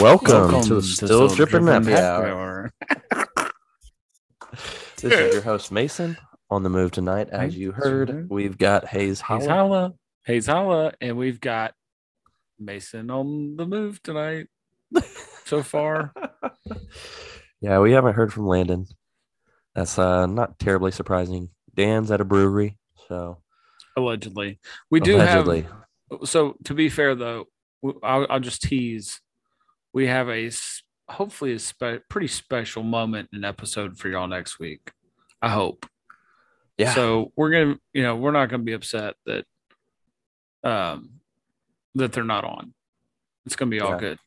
Welcome, to the Still, Dripping Happy Hour. This is your host Mason on the move tonight. As you heard, we've got Hayes Hayes Holla. Holla. Hayes Holla. And we've got Mason on the move tonight so far. yeah, we haven't heard from Landon. That's uh, not terribly surprising. Dan's at a brewery, so Allegedly. We do allegedly. have. So to be fair, though, I'll, I'll just tease. We have a hopefully a spe- pretty special moment and episode for y'all next week. I hope. yeah, So we're gonna, you know, we're not gonna be upset that um that they're not on. It's gonna be all Yeah. good.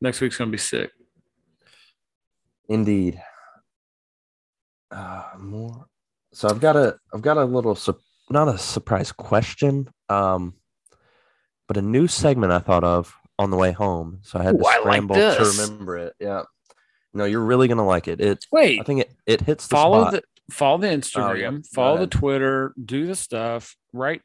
Next week's gonna be sick. indeed. Uh, more. So I've got a, I've got a little, sup- not a surprise question, um, but a new segment I thought of on the way home. So I had Ooh, to I like scramble to remember it. Yeah. No, you're really gonna like it. It, Wait, I think it, it hits the follow spot. the follow the Oh, yeah. Instagram, follow the. Twitter, do the stuff, write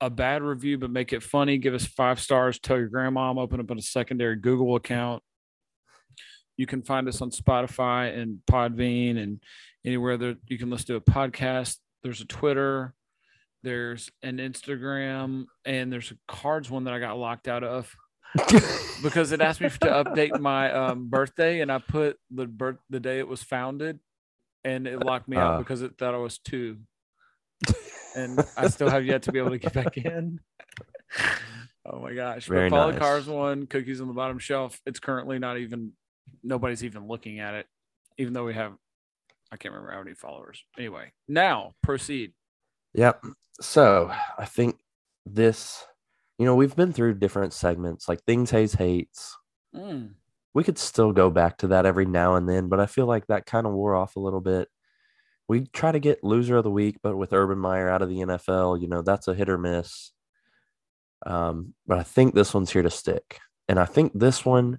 a bad review, but make it funny. Give us five stars. Tell your grandmom. Open up a secondary Google account. You can find us on Spotify and Podbean and anywhere that you can listen to a podcast. There's a Twitter, there's an Instagram, and there's a cards one that I got locked out of because it asked me to update my um, birthday, and I put the birth the day it was founded, and it locked me out Uh. because it thought I was two, and I still have yet to be able to get back in. oh my gosh! Very but nice. Cars One, cookies on the bottom shelf. It's currently not even nobody's even looking at it, even though we have I can't remember how many followers. Anyway, now proceed. Yep. So I think this, you know, we've been through different segments like things Hayes hates. Mm, We could still go back to that every now and then, but I feel like that kind of wore off a little bit. We try to get loser of the week, but with Urban Meyer out of the NFL, you know, that's a hit or miss. Um, but I think this one's here to stick. And I think this one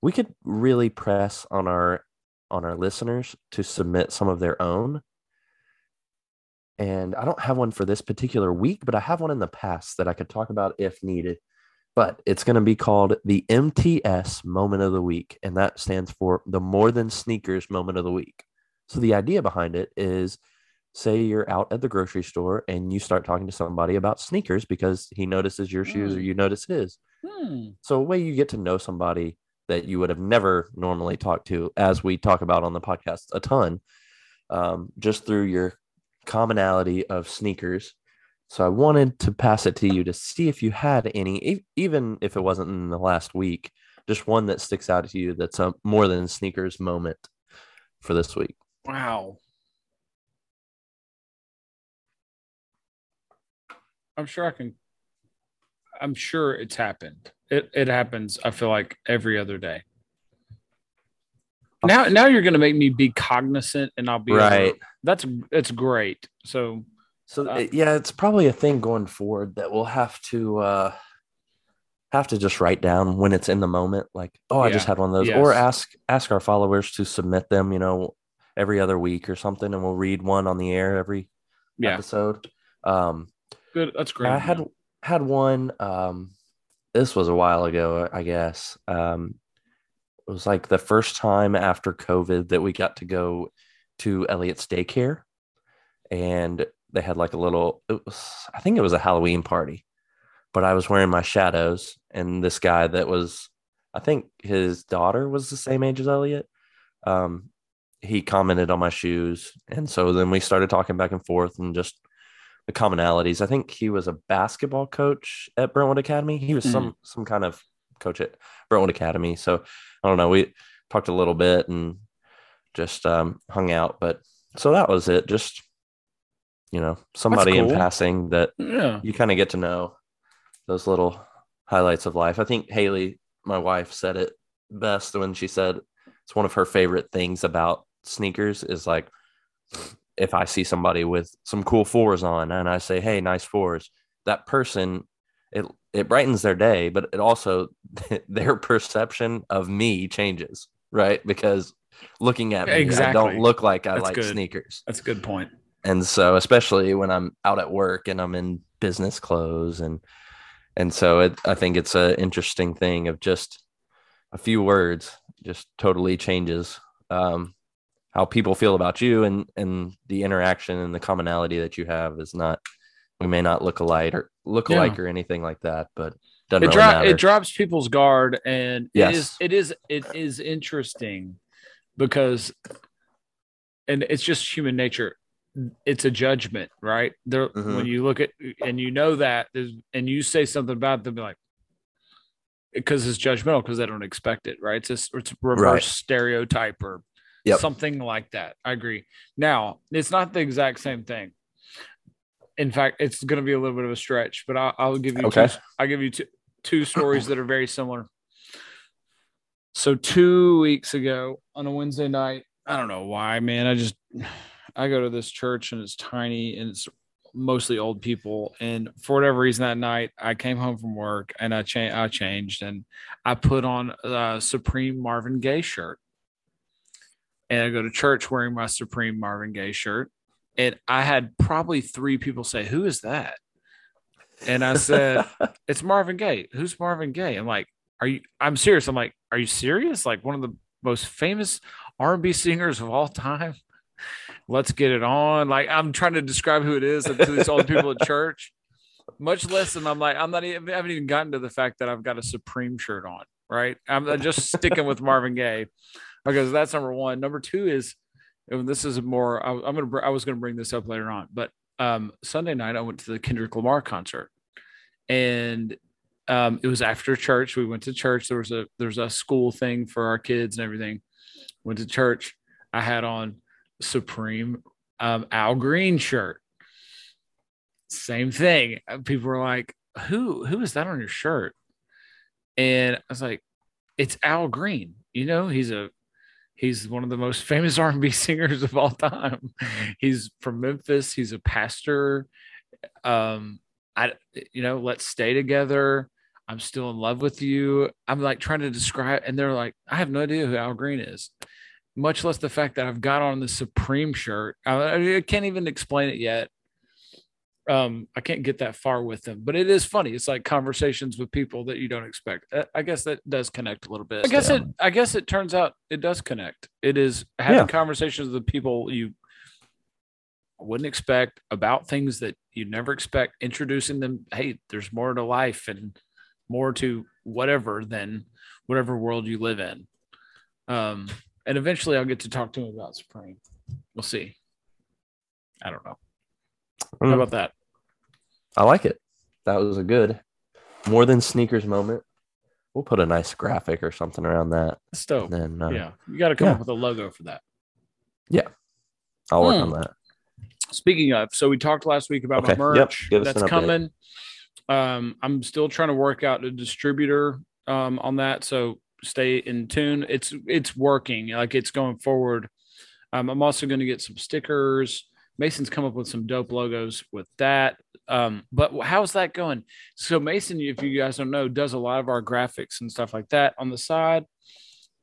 we could really press on our on our listeners to submit some of their own. And I don't have one for this particular week, but I have one in the past that I could talk about if needed. But it's going to be called the MTS moment of the week. And that stands for the more than sneakers moment of the week. So the idea behind it is say you're out at the grocery store and you start talking to somebody about sneakers because he notices your shoes or Mm. you notice his. hmm. So a way you get to know somebody that you would have never normally talked to, as we talk about on the podcast a ton, um, just through your commonality of sneakers. So I wanted to pass it to you to see if you had any, even if it wasn't in the last week, just one that sticks out to you that's a more than sneakers moment for this week. Wow. I'm sure I can. I'm sure it's happened. It it happens. I feel like every other day. Now now you're gonna make me be cognizant, and I'll be to- Right. that's it's great. So So Uh, yeah, it's probably a thing going forward that we'll have to uh have to just write down when it's in the moment, like, oh, I just had one of those, or ask ask our followers to submit them, you know, every other week or something, and we'll read one on the air every yeah, episode. Um, good. That's great. I had had one. Um, this was a while ago, I guess. Um, it was like the first time after COVID that we got to go to Elliot's daycare, and they had like a little. It was, I think it was a Halloween party, but I was wearing my shadows, and this guy that was, I think his daughter was the same age as Elliot. Um, he commented on my shoes, and so then we started talking back and forth, and just the commonalities. I think he was a basketball coach at Brentwood Academy. He was some some kind of coach at Brentwood Academy. So I don't know. We talked a little bit and just um, hung out, but so that was it. Just you know, somebody in passing that yeah. you kind of get to know those little highlights of life. I think Haley, my wife, said it best when she said it's one of her favorite things about sneakers is like if I see somebody with some cool fours on and I say, "Hey, nice fours," that person it it brightens their day, but it also their perception of me changes, right? Because looking at me, I don't look like I That's like good. sneakers. That's a good point. And so especially when I'm out at work and I'm in business clothes and and so it, I think it's an interesting thing of just a few words just totally changes um, how people feel about you and and the interaction and the commonality that you have is not we may not look alike or look Yeah. alike or anything like that, but doesn't it, really dro- it drops people's guard and it is Yes. it is it is interesting because and it's just human nature it's a judgment right there Mhm. when you look at and you know that and you say something about them, be like because it's judgmental because they don't expect it right it's just it's a reverse Right. stereotype or Yep. something like that i agree now it's not the exact same thing in fact it's going to be a little bit of a stretch but i'll, I'll give you Okay. two, i'll give you two, two stories that are very similar. So two weeks ago on a wednesday night i don't know why man i just i go to this church and it's tiny and it's mostly old people. And for whatever reason that night i came home from work and i changed i changed and i put on a supreme marvin gaye shirt. And i go to church wearing my supreme marvin gaye shirt and i had probably three people say who is that? And i said it's marvin gaye. Who's marvin gaye? I'm like are you i'm serious. I'm like are you serious? Like one of the most famous r&b singers of all time? Let's get it on. Like i'm trying to describe who it is to these old people at church. Much less and i'm like i'm not even I haven't even gotten to the fact that i've got a supreme shirt on right? I'm I'm just sticking with marvin gaye because that's number one. Number two is and this is more I, i'm gonna i was gonna bring this up later on but um sunday night i went to the kendrick lamar concert. And um it was after church. We went to church. There was a there's a school thing for our kids and everything. Went to church. I had on supreme um al green shirt. Same thing. Uh, people were like who who is that on your shirt? And i was like it's al green. You know he's a he's one of the most famous r&b singers of all time. He's from memphis. He's a pastor. Um i you know let's stay together. I'm still in love with you. I'm like trying to describe and they're like i have no idea who al green is. Much less the fact that i've got on the supreme shirt. I, I can't even explain it yet um i can't get that far with them but it is funny. It's like conversations with people that you don't expect. Uh, i guess that does connect a little bit. I guess Yeah. it i guess it turns out it does connect. It is having Yeah. conversations with people you wouldn't expect about things that you never expect introducing them hey there's more to life and more to whatever than whatever world you live in. Um and eventually i'll get to talk to him about supreme. We'll see. I don't know how Mm, about that I like it. That was a good more than sneakers moment. We'll put a nice graphic or something around that. And then uh, yeah you got to come yeah. up with a logo for that Yeah, I'll work Hmm. on that. Speaking of, so we talked last week about Okay, my yep, merch us that's coming. Um, I'm still trying to work out a distributor um, on that, so stay in tune. It's it's working, like it's going forward. Um, I'm also going to get some stickers. Mason's come up with some dope logos with that. Um, but how's that going? So Mason, if you guys don't know, does a lot of our graphics and stuff like that on the side,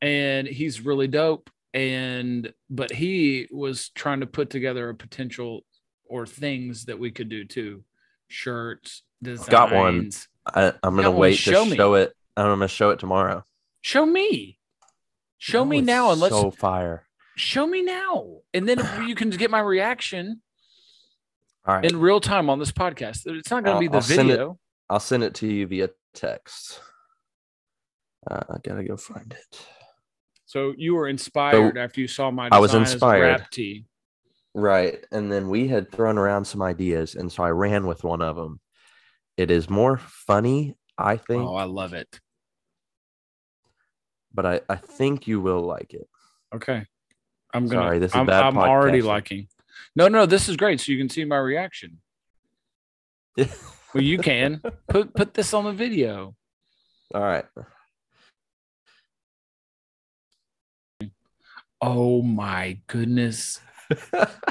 and he's really dope. And but he was trying to put together a potential or things that we could do too, shirts, designs. Got one. I, I'm gonna wait show to me. show it. I'm gonna show it tomorrow. Show me, show Oh, me now, and let's so fire. Show me now, and then you can get my reaction All right, in real time on this podcast. It's not going to be the I'll send it- video. I'll send it to you via text. Uh, I gotta go find it. So you were inspired after you saw my. I was inspired. Tee. Right, and then we had thrown around some ideas, and so I ran with one of them. It is more funny, I think, Oh, I love it. but I, I think you will like it. Okay, I'm gonna. Sorry, this is I'm, bad I'm already liking. No, no, this is great. So you can see my reaction. Well, you can put put this on the video. All right. Oh my goodness!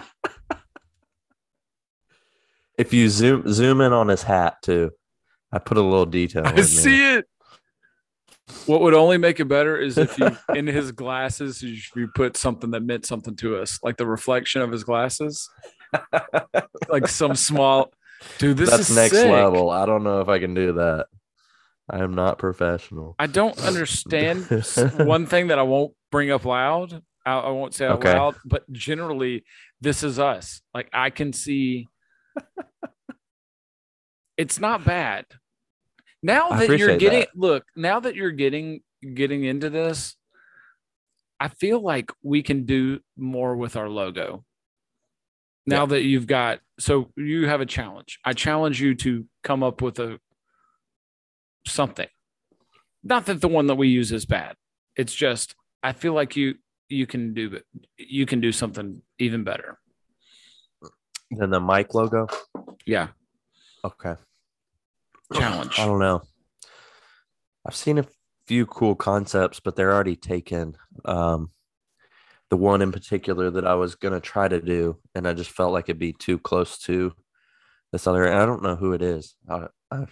If you zoom zoom in on his hat too, I put a little detail. I see it. What would only make it better is if you, in his glasses, you put something that meant something to us, like the reflection of his glasses, like some small. Dude, this That's is next sick. level. I don't know if I can do that. I am not professional. I don't understand one thing that I won't bring up loud. I, I won't say out Okay. loud, but generally, this is us. Like I can see, it's not bad. Now I that you're getting that. look, now that you're getting getting into this, I feel like we can do more with our logo. Now Yeah. that you've got, so you have a challenge. I challenge you to come up with a something. Not that the one that we use is bad. It's just I feel like you you can do. You can do something even better. than the mic logo. Yeah, Okay. Challenge. I don't know. I've seen a few cool concepts, but they're already taken. Um, the one in particular that I was gonna try to do, and I just felt like it'd be too close to this other. And I don't know who it is. I, I'm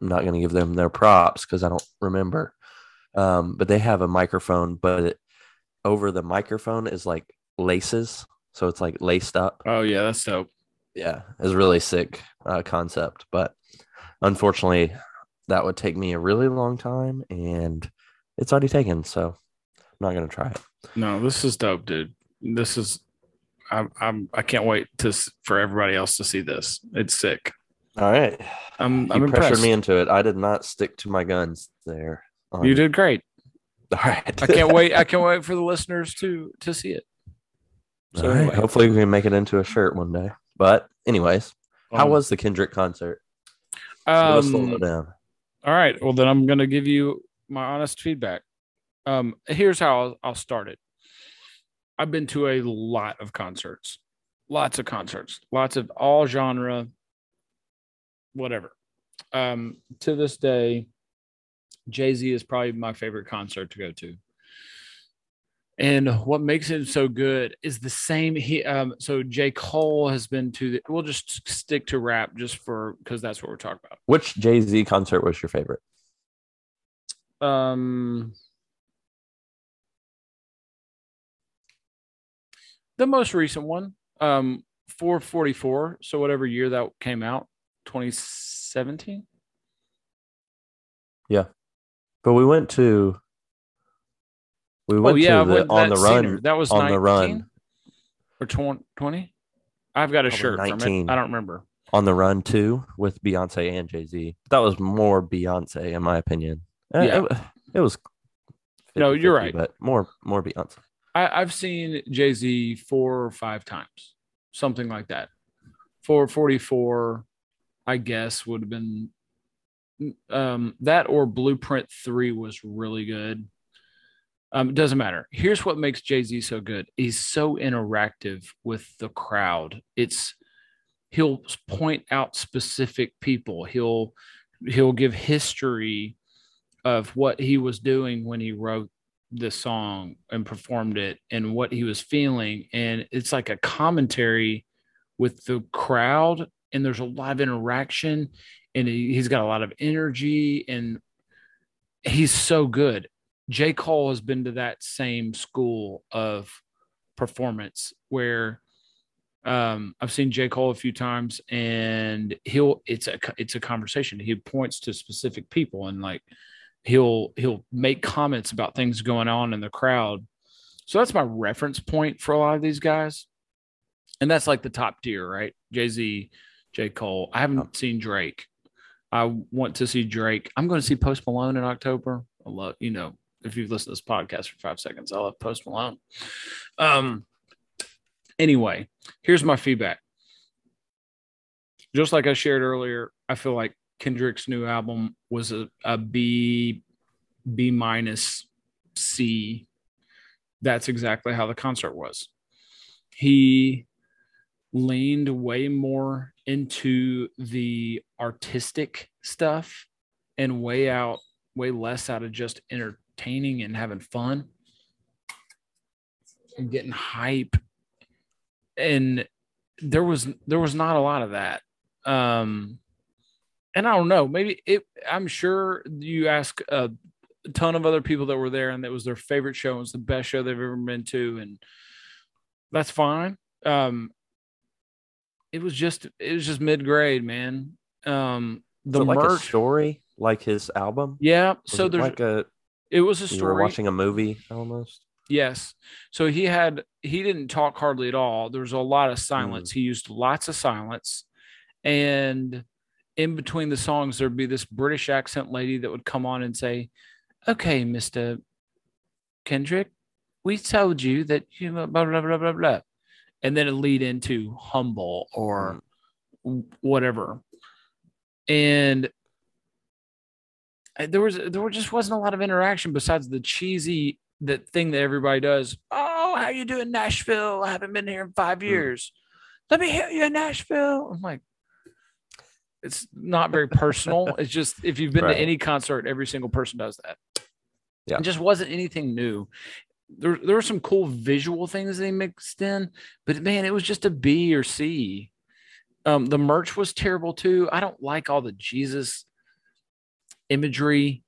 not gonna give them their props because I don't remember. Um, but they have a microphone, but it, over the microphone is like laces, so it's like laced up. Oh yeah, that's dope. yeah, it's really sick uh, concept, but unfortunately, that would take me a really long time, and it's already taken, so I'm not gonna try it. No, this is dope, dude. This is I'm I'm I can't wait to for everybody else to see this. It's sick. All right, I'm you I'm pressured impressed. me into it. I did not stick to my guns there. on- You did great. All right, I can't wait. I can't wait for the listeners to to see it. So right, anyway. hopefully we can make it into a shirt one day. But anyways, how Um, was the Kendrick concert? Slow um, down. All right. Well, then I'm going to give you my honest feedback. Um, here's how I'll, I'll start it. I've been to a lot of concerts, lots of concerts, lots of all genre, whatever. Um, to this day, Jay Z is probably my favorite concert to go to. And what makes it so good is the same. He um, so J Cole has been to the. We'll just stick to rap just for because that's what we're talking about. Which Jay Z concert was your favorite? Um, the most recent one, um, 444. So whatever year that came out, 2017. Yeah, But we went to. We Oh went yeah, to the went on the run. senior. That was on the 19 run. or 20. 20? I've got a Probably shirt from 19. it. I don't remember. on the run too with Beyonce and Jay Z. That was more Beyonce in my opinion. Uh, Yeah. it, it was. No, you're 50-50, right. but more more Beyonce. I, I've seen Jay Z four or five times, something like that. 444, I guess, would have been um, that or Blueprint 3 was really good. Um, it doesn't matter. Here's what makes Jay Z so good. He's so interactive with the crowd. It's he'll point out specific people. He'll he'll give history of what he was doing when he wrote the song and performed it and what he was feeling. And it's like a commentary with the crowd. And there's a lot of interaction and he, he's got a lot of energy and he's so good. J. Cole has been to that same school of performance where um, I've seen J. Cole a few times and he'll it's a it's a conversation. He points to specific people and like he'll he'll make comments about things going on in the crowd. So that's my reference point for a lot of these guys. And that's like the top tier, right? Jay-Z, J. Cole. I haven't seen Drake. I want to see Drake. I'm going to see Post Malone in October. I love, you know, if you've listened to this podcast for five seconds, I love Post Malone. Um, anyway, here's my feedback. Just like I shared earlier, I feel like Kendrick's new album was a, a B, B minus C. That's exactly how the concert was. He leaned way more into the artistic stuff and way out, way less out of just entertaining and having fun and getting hype. And there was there was not a lot of that Um, and I don't know, maybe it. I'm sure you ask a ton of other people that were there, and it was their favorite show. It was the best show they've ever been to, and that's fine. Um, it was just it was just mid grade, man. Um, the The like merch, story, like his album. yeah. Was So there's like a it was a story. you were watching a movie almost. Yes. So he had he didn't talk hardly at all. There was a lot of hmm. silence. He used lots of silence. And in between the songs, there'd be this British accent lady that would come on and say, Okay, Mr. Kendrick, we told you that you blah blah blah blah blah blah. And then it lead into humble or hmm. whatever. And there was there just wasn't a lot of interaction besides the cheesy that thing that everybody does. Oh, how you doing, Nashville? I haven't been here in five years. Let me hear you in Nashville. I'm like, it's not very personal. it's just if you've been Right. to any concert, every single person does that. Yeah. It just wasn't anything new. There, there were some cool visual things they mixed in, but man, it was just a B or C. Um, the merch was terrible too. I don't like all the Jesus imagery.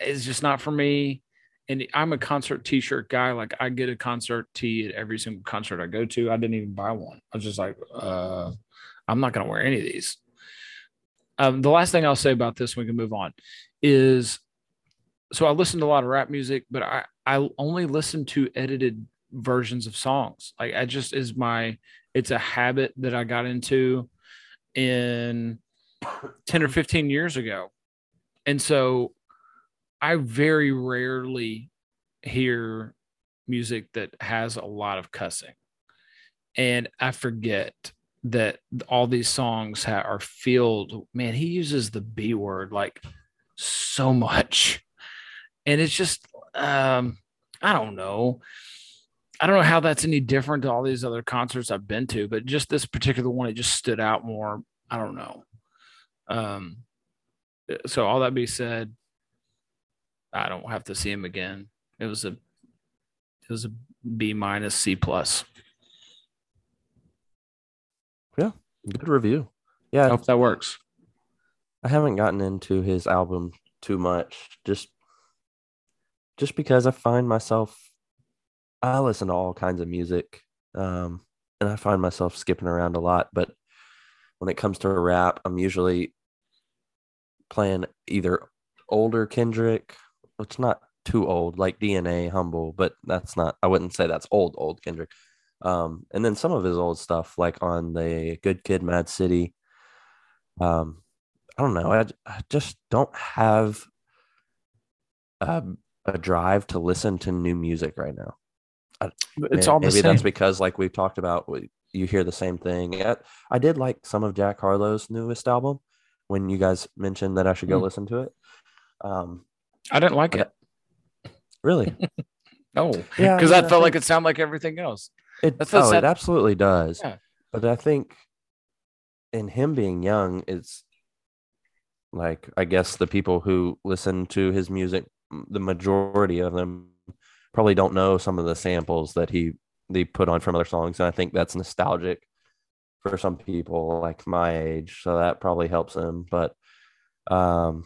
is just not for me. And I'm a concert t-shirt guy. Like I get a concert tee at every single concert I go to. I didn't even buy one. I was just like, uh, I'm not gonna wear any of these. Um, the last thing I'll say about this, we can move on, is so I listen to a lot of rap music, but I I only listen to edited versions of songs. Like I just is my it's a habit that I got into in 10 or 15 years ago. And so I very rarely hear music that has a lot of cussing. And I forget that all these songs ha- are filled. Man, he uses the B word like so much. And it's just, um, I don't know. I don't know how that's any different to all these other concerts I've been to, but just this particular one, it just stood out more. I don't know. Um, so all that be said, I don't have to see him again. It was a, it was a B minus C plus. Yeah, good review. Yeah, I hope that works. I haven't gotten into his album too much, just just because I find myself I listen to all kinds of music, um, and I find myself skipping around a lot. But when it comes to rap, I'm usually playing either older Kendrick, it's not too old, like DNA, Humble, but that's not. I wouldn't say that's old, old Kendrick. Um, and then some of his old stuff, like on the Good Kid, Mad City. Um, I don't know. I, I just don't have a, a drive to listen to new music right now. It's May- all the maybe same. that's because, like we've talked about, you hear the same thing. I, I did like some of Jack Harlow's newest album when you guys mentioned that I should go Mm. listen to it. Um, I didn't like it. really? Oh, Yeah, I because mean, I I felt like it sounded like everything else. It, That's oh, it absolutely does. Yeah. But I think in him being young, it's like I guess the people who listen to his music, the majority of them probably don't know some of the samples that he they put on from other songs, and I think that's nostalgic for some people like my age. So that probably helps him. But um,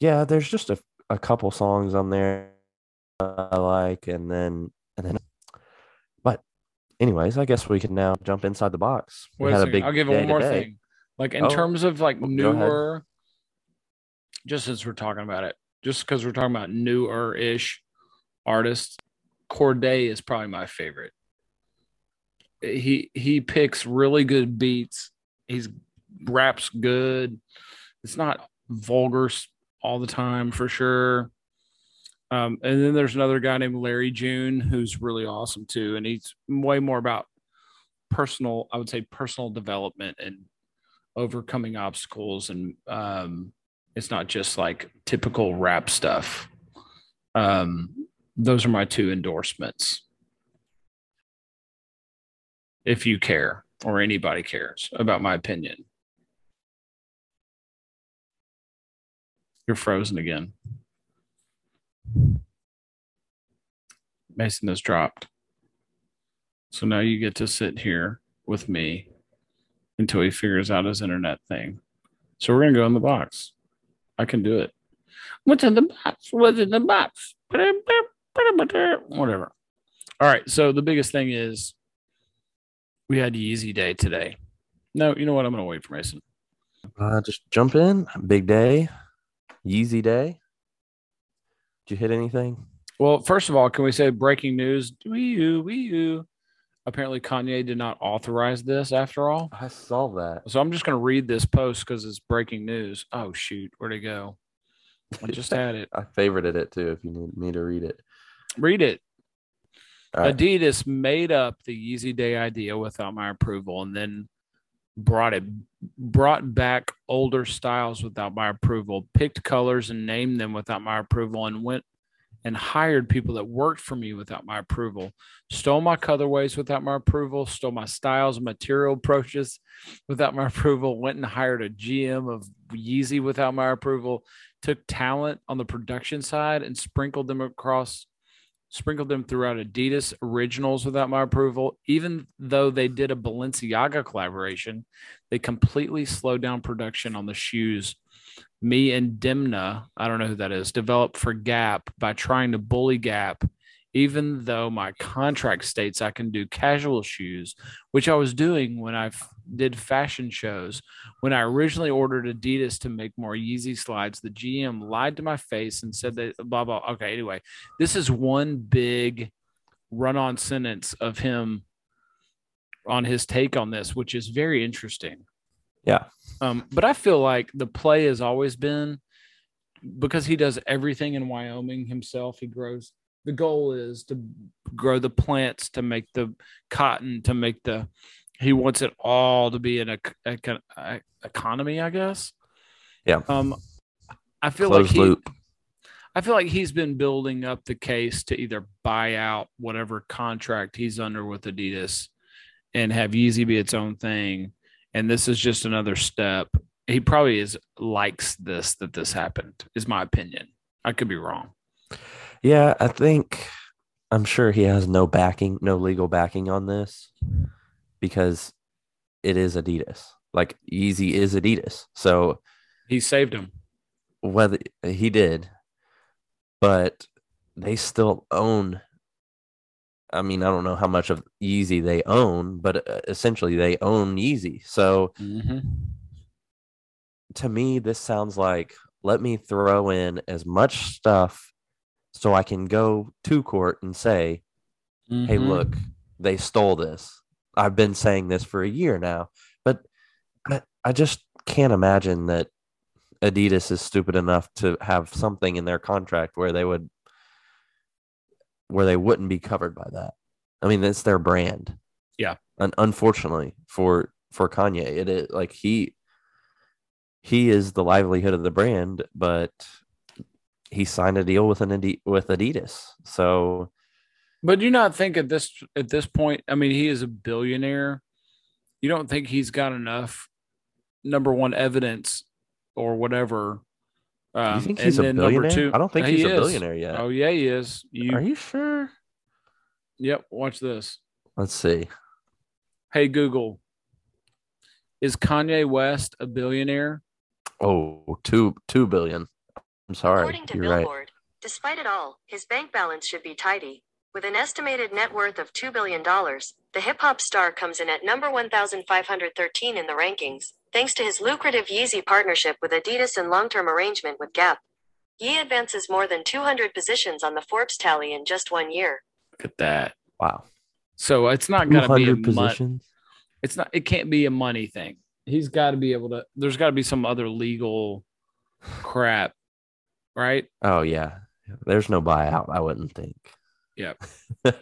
yeah, there's just a a couple songs on there I like, and then and then. But anyways, I guess we can now jump inside the box. We Wait had a second. big I'll give one more today. thing. Like in Oh, terms of like newer, just since we're talking about it, just because we're talking about newer ish artists, Cordae is probably my favorite. He he picks really good beats. He's raps good. It's not vulgar all the time for sure. Um, and then there's another guy named Larry June who's really awesome too, and he's way more about personal, I would say, personal development and overcoming obstacles, and um, it's not just like typical rap stuff. Um, those are my two endorsements. If you care, or anybody cares about my opinion, you're frozen again. Mason has dropped. So now you get to sit here with me until he figures out his internet thing. So we're gonna go in the box. I can do it. What's in the box? What's in the box? Whatever. All right. So the biggest thing is we had Yeezy Day today. No, you know what? I'm gonna wait for Mason. Uh, just jump in. Big day. Yeezy day. Did you hit anything? Well, first of all, can we say breaking news? Wee you, wee you. Apparently, Kanye did not authorize this after all. I saw that. So I'm just going to read this post because it's breaking news. Oh, shoot. Where'd it go? I just had it. I favorited it too. If you need me to read it. Read it. Adidas made up the Yeezy Day idea without my approval and then brought it brought back older styles without my approval, picked colors and named them without my approval and went and hired people that worked for me without my approval, stole my colorways without my approval, stole my styles and material approaches without my approval, went and hired a GM of Yeezy without my approval, took talent on the production side and sprinkled them across sprinkled them throughout Adidas originals without my approval. Even though they did a Balenciaga collaboration, they completely slowed down production on the shoes. Me and Demna, I don't know who that is, developed for Gap by trying to bully Gap, even though my contract states I can do casual shoes, which I was doing when I f- did fashion shows. When I originally ordered Adidas to make more Yeezy slides, the GM lied to my face and said that blah blah. Okay, anyway, this is one big run-on sentence of him on his take on this, which is very interesting. Yeah. Um, but I feel like the play has always been because he does everything in Wyoming himself. He grows. The goal is to grow the plants, to make the cotton, to make the. He wants it all to be an ec- economy, I guess. Yeah. Um, I feel Closed like he, loop. I feel like he's been building up the case to either buy out whatever contract he's under with Adidas and have Yeezy be its own thing. And this is just another step. He probably is likes this that this happened, is my opinion. I could be wrong. Yeah, I think I'm sure he has no backing, no legal backing on this because it is Adidas. Like Yeezy is Adidas. So He saved him. whether he did, but they still own. I mean, I don't know how much of Yeezy they own, but uh, essentially they own Yeezy. So Mm-hmm. to me, this sounds like let me throw in as much stuff so I can go to court and say, hey, Mm-hmm. look, they stole this. I've been saying this for a year now, but I, I just can't imagine that Adidas is stupid enough to have something in their contract where they would where they wouldn't be covered by that. I mean, it's their brand. Yeah. And unfortunately for for Kanye, it is like he he is the livelihood of the brand, but he signed a deal with an Adi- with Adidas. So But do you not think at this at this point, I mean, he is a billionaire. You don't think he's got enough number one evidence or whatever? Um, you think and he's a then number billionaire? two- I don't think He he's a is. billionaire yet. Oh yeah, he is. You, Are you sure? Yep. Watch this. Let's see. Hey Google, is Kanye West a billionaire? Oh, two two billion. I'm sorry. According to You're right. Billboard, despite it all, his bank balance should be tidy. With an estimated net worth of $2 billion, the hip hop star comes in at number 1,513 in the rankings, thanks to his lucrative Yeezy partnership with Adidas and long term arrangement with Gap. Ye advances more than 200 positions on the Forbes tally in just one year. Look at that. Wow. So it's not Two going to be a hundred mon- positions. It's not. It can't be a money thing. He's got to be able to. There's got to be some other legal crap, right? Oh yeah. There's no buyout. I wouldn't think. Yep.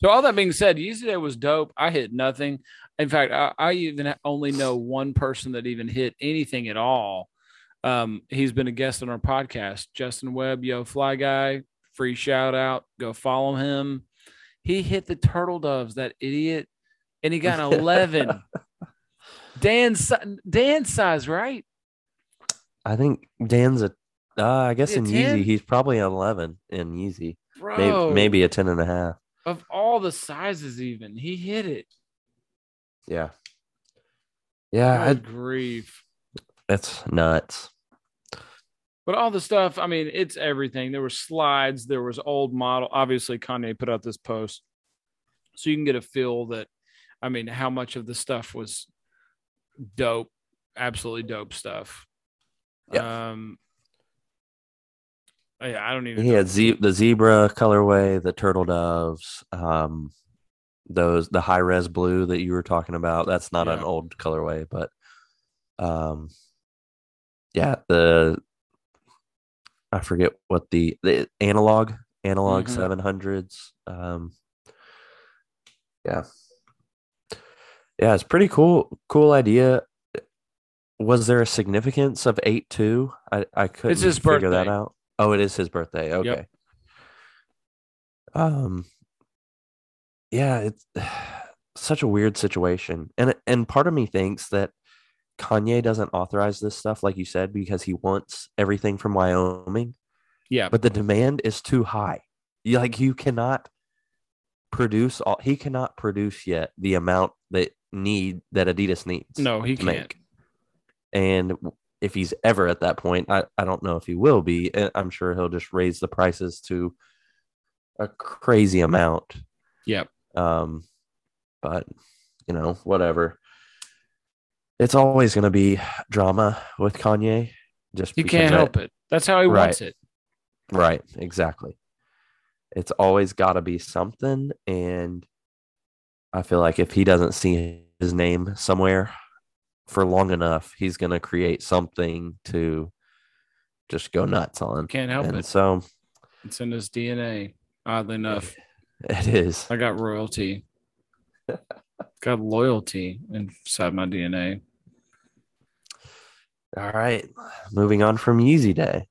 So all that being said, Yeezy Day was dope. I hit nothing. In fact, I, I even only know one person that even hit anything at all. Um, he's been a guest on our podcast, Justin Webb, Yo Fly Guy. Free shout out. Go follow him. He hit the turtle doves, that idiot, and he got an eleven. Dan's Dan size, right? I think Dan's a. Uh, I guess in 10? Yeezy, he's probably an eleven in Yeezy. Bro, Maybe, maybe a ten and a half. of all the sizes, even he hit it. Yeah. Yeah, Good grief. it's nuts. But all the stuff, I mean, it's everything. There were slides, there was old model. Obviously, Kanye put out this post. So you can get a feel that, I mean, how much of the stuff was dope, absolutely dope stuff. Yeah. Um, yeah, I don't even He know. had ze- the zebra colorway, the turtle doves, um, those the high res blue that you were talking about. That's not an old colorway, but um, yeah, the I forget what the the analog analog Mhm. seven hundreds. Um, yeah, yeah, it's pretty cool. Cool idea. Was there a significance of eight two? I I couldn't figure that out. Oh, it is his birthday. Okay. Um. Yeah, it's such a weird situation, and and part of me thinks that Kanye doesn't authorize this stuff, like you said, because he wants everything from Wyoming, yeah, but the demand is too high. You like you cannot produce all. He cannot produce yet the amount that need that Adidas needs. no, he can't. make. And if he's ever at that point, I, I don't know if he will be. I'm sure he'll just raise the prices to a crazy amount. Yep. Um, but you know, whatever. It's always going to be drama with Kanye. Just you can't I- help it. That's how he wants it. Right, exactly. It's always got to be something, and I feel like if he doesn't see his name somewhere for long enough, he's going to create something to just go nuts on. Can't help and it. so It's in his DNA. Oddly enough, it is. I got royalty. got loyalty inside my DNA. All right, moving on from Yeezy Day.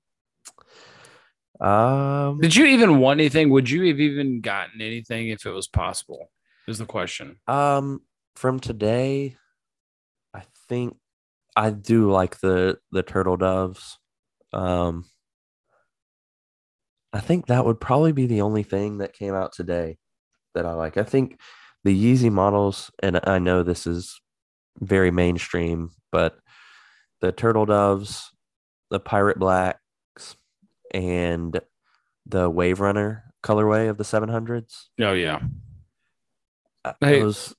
Um, Did you even want anything? Would you have even gotten anything if it was possible? Is the question. Um, from today, think I do like the the turtle doves. Um, I think that would probably be the only thing that came out today that I like. I think the Yeezy models, and I know this is very mainstream, but the turtle doves, the pirate blacks, and the wave runner colorway of the 700s. Oh yeah. uh, Hey, those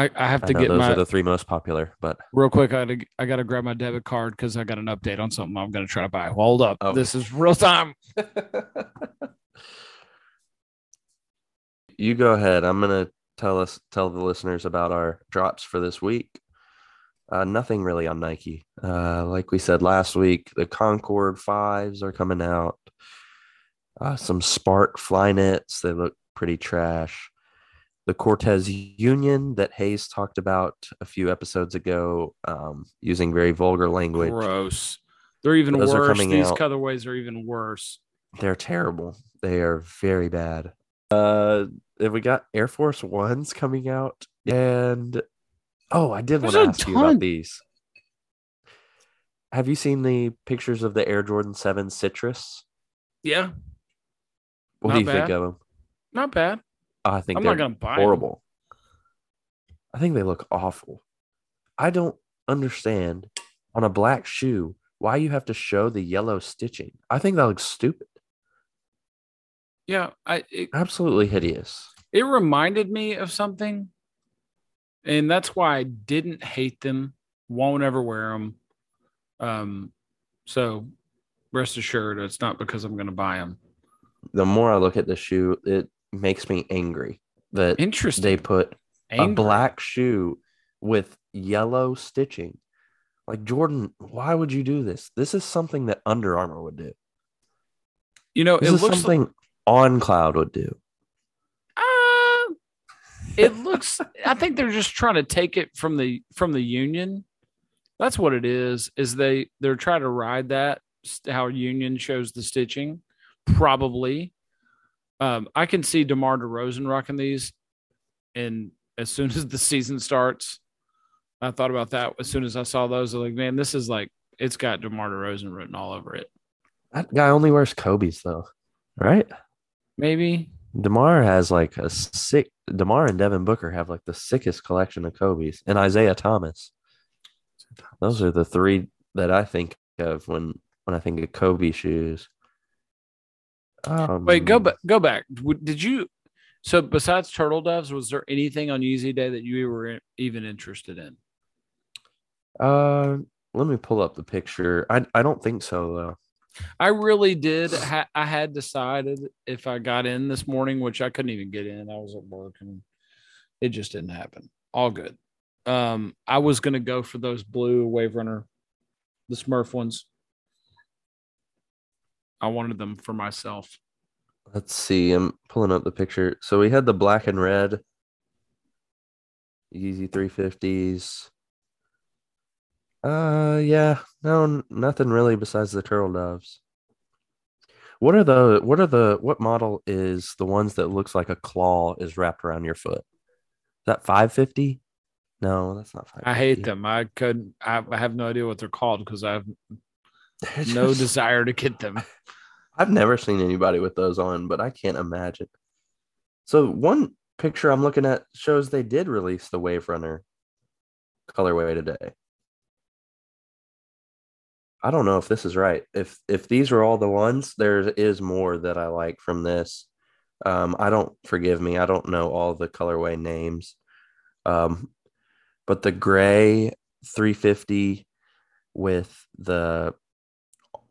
I, I have I to know get those my are the three most popular, but real quick. I gotta, I gotta grab my debit card because I got an update on something I'm gonna try to buy. Hold up. Oh. This is real time. you go ahead. I'm gonna tell us tell the listeners about our drops for this week. Uh, nothing really on Nike. Uh, like we said last week, the Concord fives are coming out. Uh, some Spark Flyknits. They look pretty trash. The Cortez Union that Hayes talked about a few episodes ago, um, using very vulgar language. Gross. They're even Those worse. These out. colorways are even worse. They're terrible. They are very bad. Uh, and we got Air Force Ones coming out, and oh, I did want to ask you about these. Have you seen the pictures of the Air Jordan Seven Citrus? Yeah, What Not do you bad. think of them? not bad. I think I'm they're not gonna buy horrible. I think they look awful. I don't understand on a black shoe why you have to show the yellow stitching. I think that looks stupid. Yeah, I it, Absolutely hideous. it reminded me of something, and that's why I didn't hate them. Won't ever wear them. Um, so rest assured, it's not because I'm going to buy them. The more I look at the shoe, it makes me angry that Interesting. they put a black shoe with yellow stitching. Like Jordan, why would you do this? This is something that Under Armour would do. You know, This it is looks something On Cloud would do. Uh, it looks. I think they're just trying to take it from the from the union. That's what it is. Is they they're trying to ride that how union shows the stitching. Probably. Um, I can see DeMar DeRozan rocking these, and as soon as the season starts, I thought about that. As soon as I saw those, I'm like, man, this is like it's got DeMar DeRozan written all over it. That guy only wears Kobe's though, right? Maybe DeMar has like a sick. DeMar and Devin Booker have like the sickest collection of Kobe's, and Isaiah Thomas. Those are the three that I think of when when I think of Kobe shoes. Um, Wait, go back. Go back. Did you? So besides turtle doves, was there anything on Yeezy Day that you were even interested in? Uh, let me pull up the picture. I I don't think so though. I really did. Ha- I had decided if I got in this morning, which I couldn't even get in. I was at work and it just didn't happen. All good. Um, I was gonna go for those blue Wave Runner, the Smurf ones. I wanted them for myself. Let's see. I'm pulling up the picture. So we had the black and red Yeezy 350s. Uh, yeah, no, nothing really besides the turtle doves. What are the what are the what model is the ones that looks like a claw is wrapped around your foot? Is that 550? No, that's not 550. I hate them. I couldn't. I, I have no idea what they're called because I have They're no desire to get them. I've never seen anybody with those on, but I can't imagine. So one picture I'm looking at shows they did release the Wave Runner colorway today. I don't know if this is right. If if these are all the ones, there is more that I like from this. Um, I don't forgive me. I don't know all the colorway names. Um, but the gray 350 with the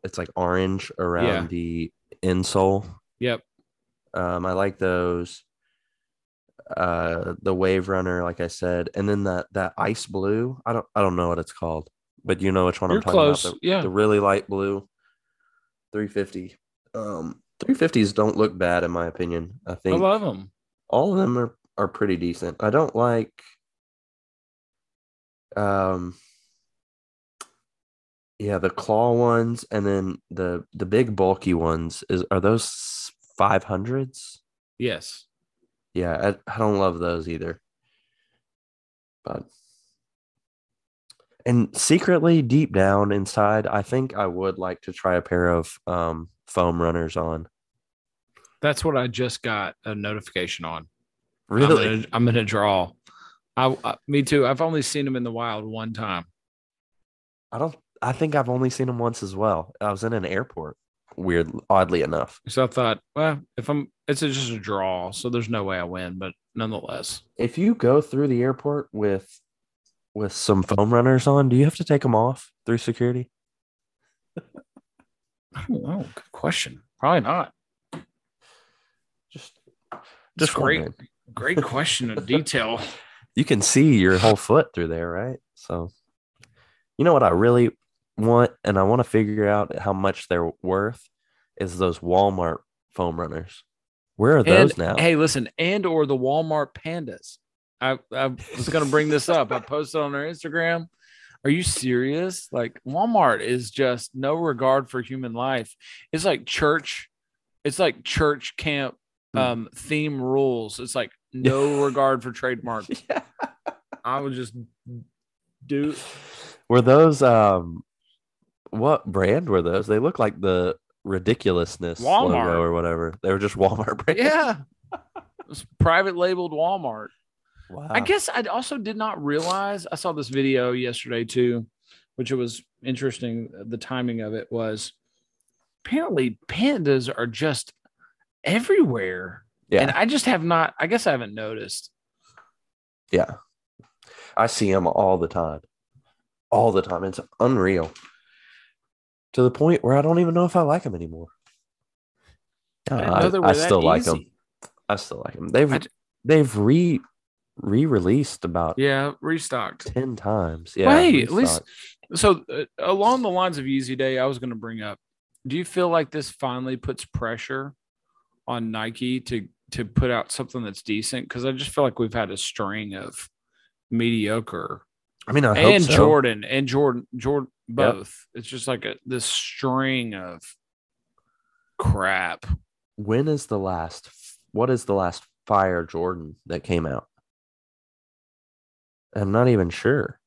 it's like orange around Yeah. the insole. Yep. Um, I like those. Uh, the Wave Runner, like I said, and then that that ice blue. I don't I don't know what it's called, but you know which one You're I'm talking close. about. The, yeah. the really light blue. 350. Um, 350s don't look bad in my opinion. I think I love them. all of them are are pretty decent. I don't like um yeah, the claw ones and then the the big bulky ones is are those 500s? Yes. Yeah, I, I don't love those either. But and secretly deep down inside, I think I would like to try a pair of um foam runners on. That's what I just got a notification on. Really? I'm gonna, I'm gonna draw. I, I me too. I've only seen them in the wild one time. I don't I think I've only seen them once as well. I was in an airport. Weird oddly enough. So I thought, well, if I'm, it's just a draw, so there's no way I win. But nonetheless, If you go through the airport with with some foam runners on, do you have to take them off through security? I don't know. Good question. Probably not. Just Just great, great question of detail. you can see your whole foot through there, right? So, you know what I really want, and I want to figure out how much they're worth, is those Walmart foam runners. Where are those and, now? Hey, listen, and or the Walmart pandas. I, I was going to bring this up. I posted on our Instagram. Are you serious? Like Walmart is just no regard for human life. It's like church. It's like church camp Hmm. um theme rules. It's like no regard for trademarks. yeah. I would just do Were those um, what brand were those? They look like the ridiculousness Walmart. logo or whatever. They were just Walmart brand. yeah. Private labeled Walmart. Wow. I guess I also did not realize. I saw this video yesterday too, which it was interesting. Uh, the timing of it was apparently pandas are just everywhere. Yeah. And I just have not, I guess I haven't noticed. Yeah. I see them all the time. All the time. It's unreal. To the point where I don't even know if I like them anymore. I I, know they were I still like them. I still like them. They've I they've re re-released about Yeah, restocked. 10 times. Yeah. Wait, at least so uh, along the lines of Yeezy Day, I was going to bring up. Do you feel like this finally puts pressure on Nike to to put out something that's decent? Because I just feel like we've had a string of mediocre I mean, I hope and so. Jordan and Jordan Jordan both. It's just like a this string of crap. When is the last what is the last Fire Jordan that came out? I'm not even sure.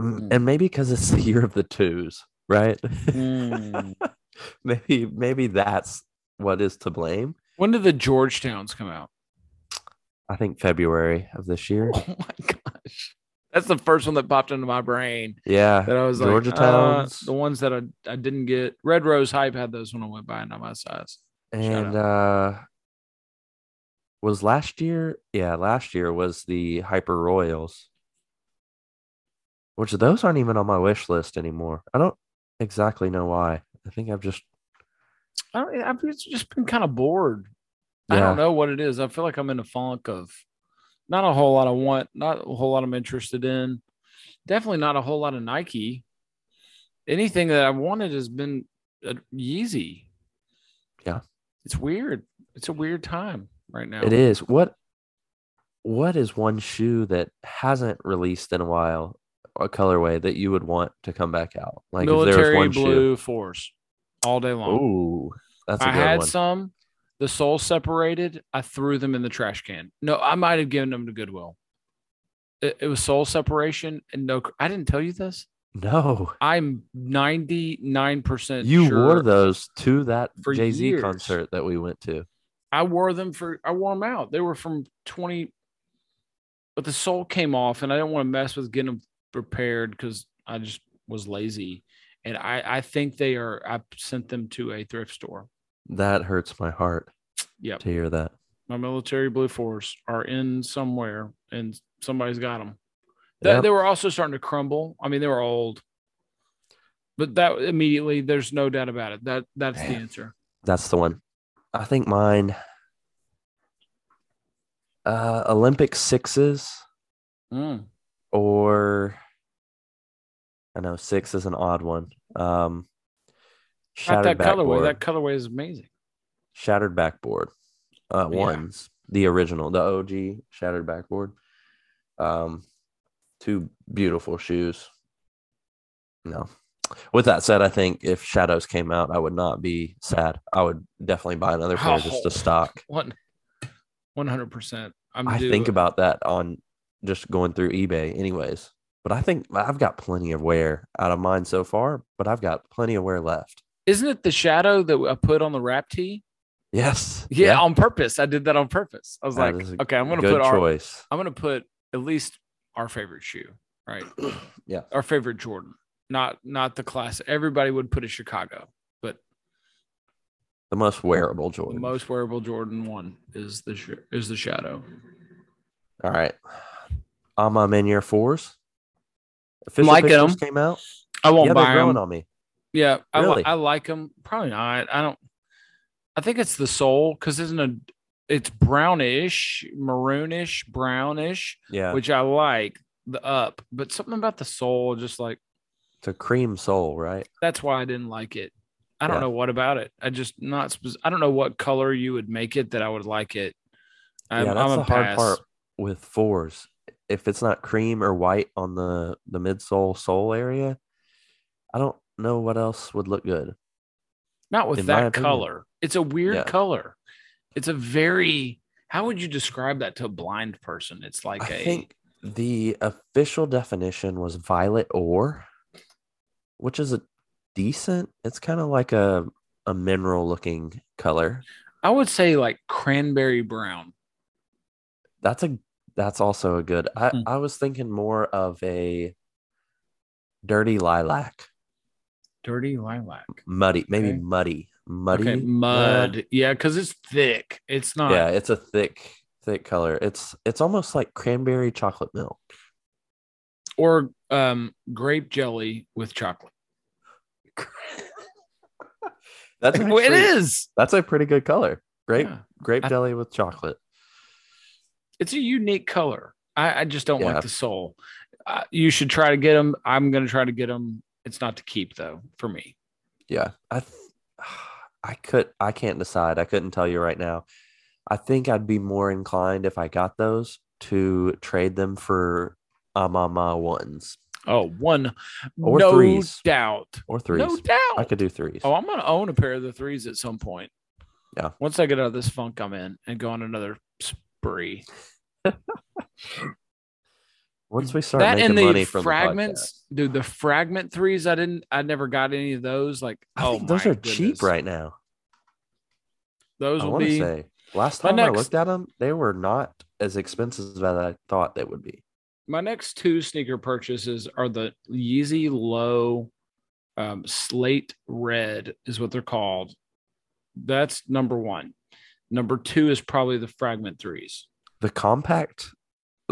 Mm. And maybe because it's the year of the twos, right? Hmm. maybe maybe that's what is to blame. When did the Georgetowns come out? I think February of this year. Oh my gosh. That's the first one that popped into my brain. Yeah. That I was Georgia like, uh, Towns. the ones that I, I didn't get. Red Rose Hype had those when I went by, not my size. and uh was last year yeah last year was the hyper royals which those aren't even on my wish list anymore i don't exactly know why i think i've just I don't, I've just been kind of bored. I don't know what it is. I feel like I'm in a funk of not a whole lot of want, not a whole lot I'm interested in. Definitely not a whole lot of Nike. Anything that I wanted has been uh, Yeezy. Yeah. It's weird. It's a weird time right now. it is what what is one shoe that hasn't released in a while a colorway that you would want to come back out like if there was Military one blue fours all day long. Ooh, that's a I good had one some. The soul separated. I threw them in the trash can. No, I might have given them to Goodwill. It, it was soul separation, and no, I didn't tell you this. no I'm 99% you sure wore those to that For jay-z years. concert that we went to I wore them for I wore them out. They were from 20 but the sole came off and I didn't want to mess with getting them prepared because I just was lazy. And I, I think they are I sent them to a thrift store. That hurts my heart Yeah. to hear that My military blue fours are in somewhere and somebody's got them. They, Yep. they were also starting to crumble. I mean, they were old. But that immediately, there's no doubt about it. That that's the answer. That's the one. I think mine. Uh, Olympic sixes Mm. or I know six is an odd one. Um, Not shattered that colorway. That colorway is amazing. shattered backboard. Uh, Yeah. ones the original, the OG shattered backboard. Um, two beautiful shoes. No. With that said, I think if Shadows came out, I would not be sad. I would definitely buy another pair just to Oh. stock. One, one hundred percent. I'm. I due. think about that on just going through eBay, anyways. But I think I've got plenty of wear out of mine so far, but I've got plenty of wear left. Isn't it the shadow that I put on the wrap tee? Yes. Yeah, on purpose. I did that on purpose. I was That like, okay, I'm gonna put our. choice. I'm gonna put at least our favorite shoe, right? Yeah. Our favorite Jordan, not not the classic. Everybody would put a Chicago, but The most wearable Jordan. the most wearable Jordan one is the sh- is the shadow. All right. On my men year fours. Official Liking pictures 'em. came out. I won't yeah, buy them. on me. Yeah, I, Really? I like them. Probably not. I don't. I think it's the sole because isn't a. It's brownish, maroonish, brownish, Yeah. which I like the up, but something about the sole, just like it's a cream sole, right? that's why I didn't like it. I don't Yeah. know what about it. I just not. I don't know what color you would make it that I would like it. I'm, yeah, that's I'm the a hard pass. part with fours. If it's not cream or white on the the midsole sole area, I don't know what else would look good. Not with in that color. It's a weird Yeah. color. It's a very. How would you describe that to a blind person? It's like I a. think the official definition was violet ore, which is a decent. It's kind of like a a mineral looking color. I would say like cranberry brown. That's a that's also a good. I Hmm. I was thinking more of a dirty lilac, Dirty lilac. muddy, maybe Okay. muddy, muddy Okay, mud. yeah, because it's thick. It's not. yeah, it's a thick thick color. It's it's almost like cranberry chocolate milk. Or um, grape jelly with chocolate. That's it actually- is. That's a pretty good color. Grape Yeah. grape I- jelly with chocolate. It's a unique color. I, I just don't Yeah. like the soul. Uh, you should try to get them. I'm going to try to get them. It's not to keep though for me. Yeah, I th- I could I can't decide. I couldn't tell you right now. I think I'd be more inclined if I got those to trade them for ah, Amama ones Oh, one. Or no threes. doubt. or threes. No doubt. I could do threes. Oh, I'm going to own a pair of the threes at some point. Yeah. Once I get out of this funk I'm in and go on another spree. Once we start that making and the money from fragments, dude. The fragment threes, I didn't. I never got any of those. Like. I oh, think those are cheap right now. Those I will be. say last time I looked at them, they were not as expensive as I thought they would be. my next two sneaker purchases are the Yeezy Low um, Slate Red, is what they're called. That's number one. Number two is probably the Fragment threes. The compact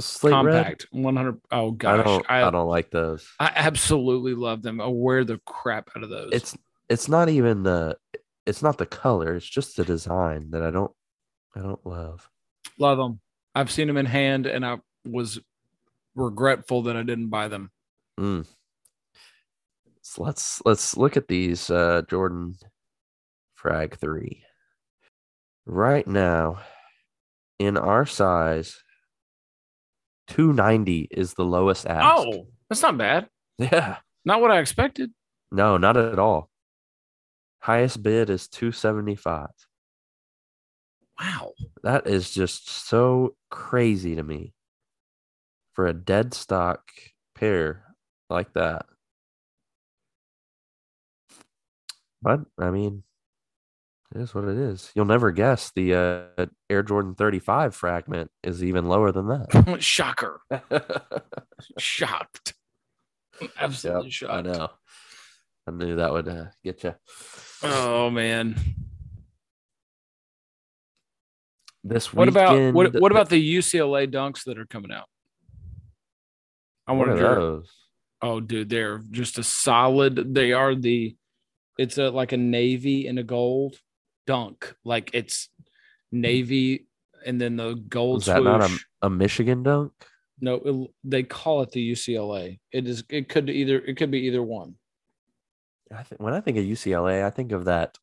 slate red. Compact 100. Oh, gosh. I don't. I, I, don't like those. I absolutely love them. I wear the crap out of those. It's it's not even the it's not the color. It's just the design that I don't I don't love. love them. I've seen them in hand and I was regretful that I didn't buy them. Mm. So let's let's look at these uh, Jordan Frag three. Right now, in our size, two ninety is the lowest ask. Oh, that's not bad. yeah, Not what I expected. no, not at all. Highest bid is two seventy five. Wow. That is just so crazy to me for a dead stock pair like that. But I mean, it is what it is. You'll never guess the uh, Air Jordan 35 fragment is even lower than that. Shocker. Shocked. Absolutely Yep, shocked. I know. I knew that would uh, get you. Oh man. This What about what weekend- what about the UCLA dunks that are coming out? I want to those? Oh dude, they're just a solid they are the it's a like a navy and a gold dunk. Like it's hmm. navy and then the gold Is that not a, a Michigan dunk? No, it, they call it the UCLA. It is. It could either. It could be either one. I think when I think of UCLA, I think of that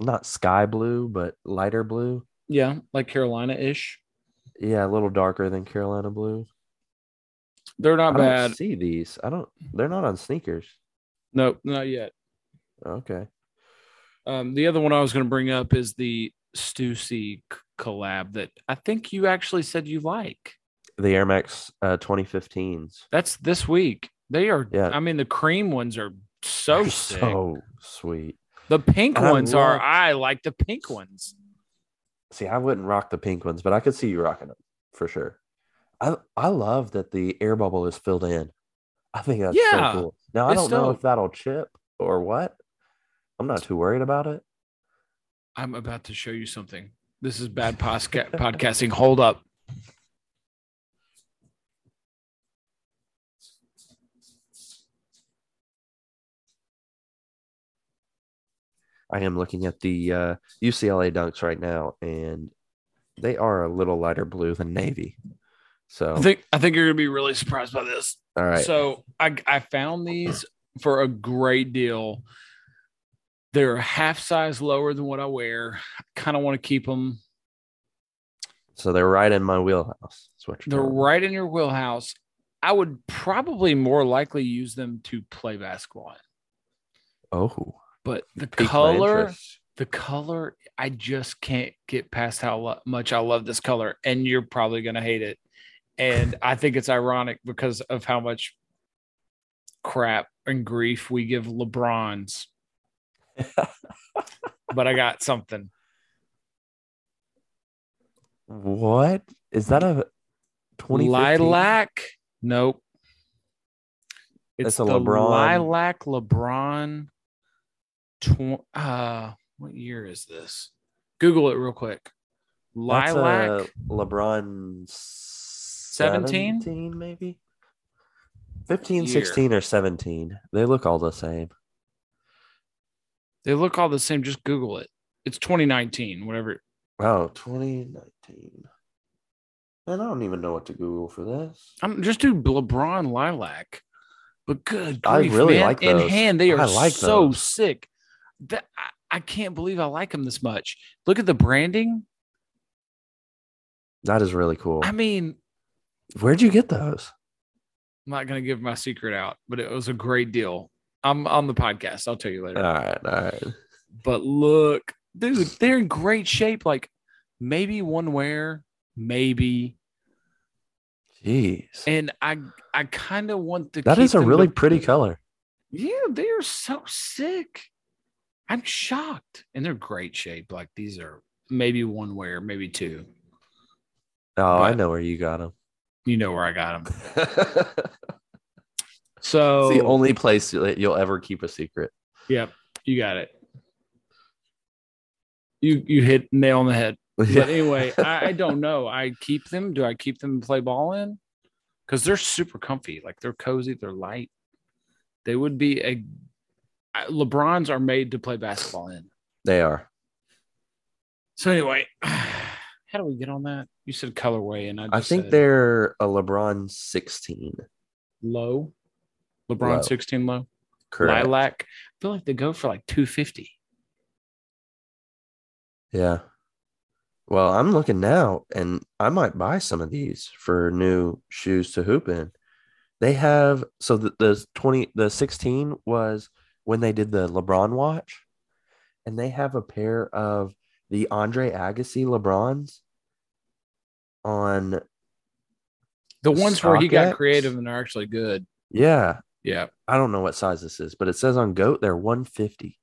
not sky blue, but lighter blue. Yeah, like Carolina ish. Yeah, a little darker than Carolina blue. They're not I bad. don't see these. I don't. They're not on sneakers. No, not yet. Okay. Um, the other one I was going to bring up is the Stussy collab that I think you actually said you like. The Air Max uh, 2015s. That's this week. They are. Yeah. I mean, the cream ones are so sick. so sweet. the pink and I ones are. I like the pink ones. See, I wouldn't rock the pink ones, but I could see you rocking them for sure. I I love that the air bubble is filled in. I think that's Yeah, so cool. Now I don't know if that'll chip or what. I'm not too worried about it. I'm about to show you something. This is bad posca- podcasting. Hold up. I am looking at the uh, UCLA dunks right now, and they are a little lighter blue than navy. So, I think. I think you're going to be really surprised by this. all right. So I I found these for a great deal. They're half size lower than what I wear. I Kind of want to keep them. So they're right in my wheelhouse. That's what They're telling right in your wheelhouse. I would probably more likely use them to play basketball. in. Oh, But the color, the color, I just can't get past how lo- much I love this color. And you're probably going to hate it. And I think it's ironic because of how much crap and grief we give LeBron's. but I got something. What is that? A 2015? Lilac. Nope. It's, a LeBron- Lilac LeBron. Tw- uh, what year is this? Google it real quick. Lilac. LeBron 17? 17 maybe 15, Year. 16, or 17. They look all the same. They look all the same. Just Google it. It's 2019, whatever. Wow, 2019. Man, I don't even know what to Google for this. I'm just do LeBron lilac. But good I really man. like In hand, they are like so those. sick. That I, I can't believe I like them this much. Look at the branding. That is really cool. I mean, Where'd you get those? I'm not gonna give my secret out, but it was a great deal. I'm on the podcast. I'll tell you later. All right, all right. but look, dude, they're in great shape. Like maybe one wear, maybe. Jeez. And I I kind of want to That is a really to- pretty color. Yeah, they are so sick. I'm shocked. And they're great shape. Like these are maybe one wear, maybe two. Oh, I know where you got them. You know where I got them. it's So the only place that you'll ever keep a secret. Yep, you got it. You you hit nail on the head. But anyway, I, I don't know. I keep them. Do I keep them and play ball in? Because they're super comfy. Like they're cozy. They're light. They would be a. LeBrons are made to play basketball in. They are. So anyway, how do we get on that? You said colorway, and I, I think said they're a LeBron 16. low. LeBron Low. sixteen low. Correct. Lilac. I feel like they go for like two fifty. Yeah. Well, I'm looking now and I might buy some of these for new shoes to hoop in. They have so the, the 20 the 16 was when they did the LeBron watch and they have a pair of the Andre Agassi LeBrons on The ones where he got creative and are actually good. yeah, Yeah. I don't know what size this is, but it says on GOAT they're 150.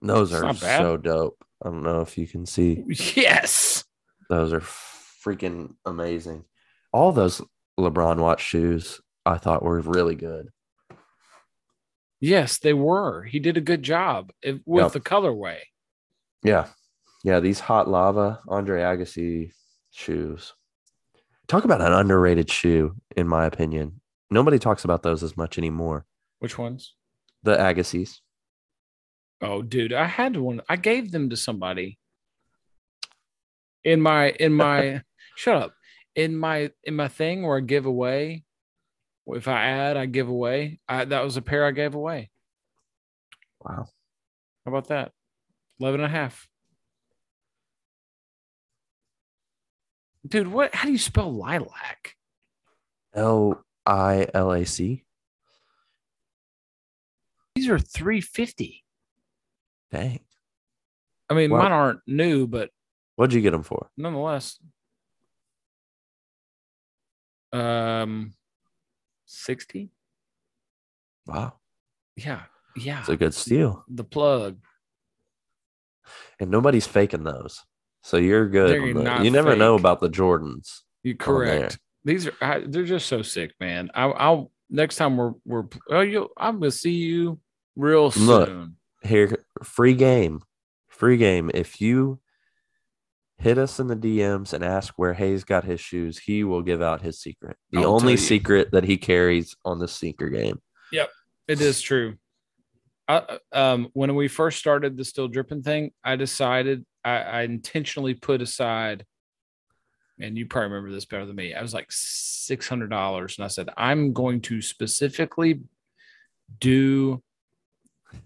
Those are so dope. I don't know if you can see. Yes. Those are freaking amazing. All those LeBron watch shoes I thought were really good. Yes, they were. He did a good job with Yep. the colorway. Yeah. Yeah, these hot lava Andre Agassi shoes. Talk about an underrated shoe, in my opinion. Nobody talks about those as much anymore. Which ones? The Agassis. Oh, dude, I had one. I gave them to somebody. In my in my shut up. In my in my thing where I give away, if I add, I give away. I, that was a pair I gave away. Wow. How about that? 11 and a half. Dude, what how do you spell lilac? L I L A C. These are 350. Dang. I mean, Wow. mine aren't new, but What'd you get them for? nonetheless. Um 60? Wow. Yeah. Yeah. It's a good steal. the plug. And nobody's faking those. So you're good. They're on the- not you never know fake. about the Jordans. You on there. correct. These are I, they're just so sick, man. I, I'll next time we're we're oh you I'm gonna see you real soon. Look. Here, free game. Free game. If you hit us in the DMs and ask where Hayes got his shoes, he will give out his secret. The I'll only secret that he carries on the sneaker game. Yep, it is true. I, um, when we first started the still dripping thing, I decided I, I intentionally put aside, and you probably remember this better than me. I was like six hundred dollars, and I said I'm going to specifically do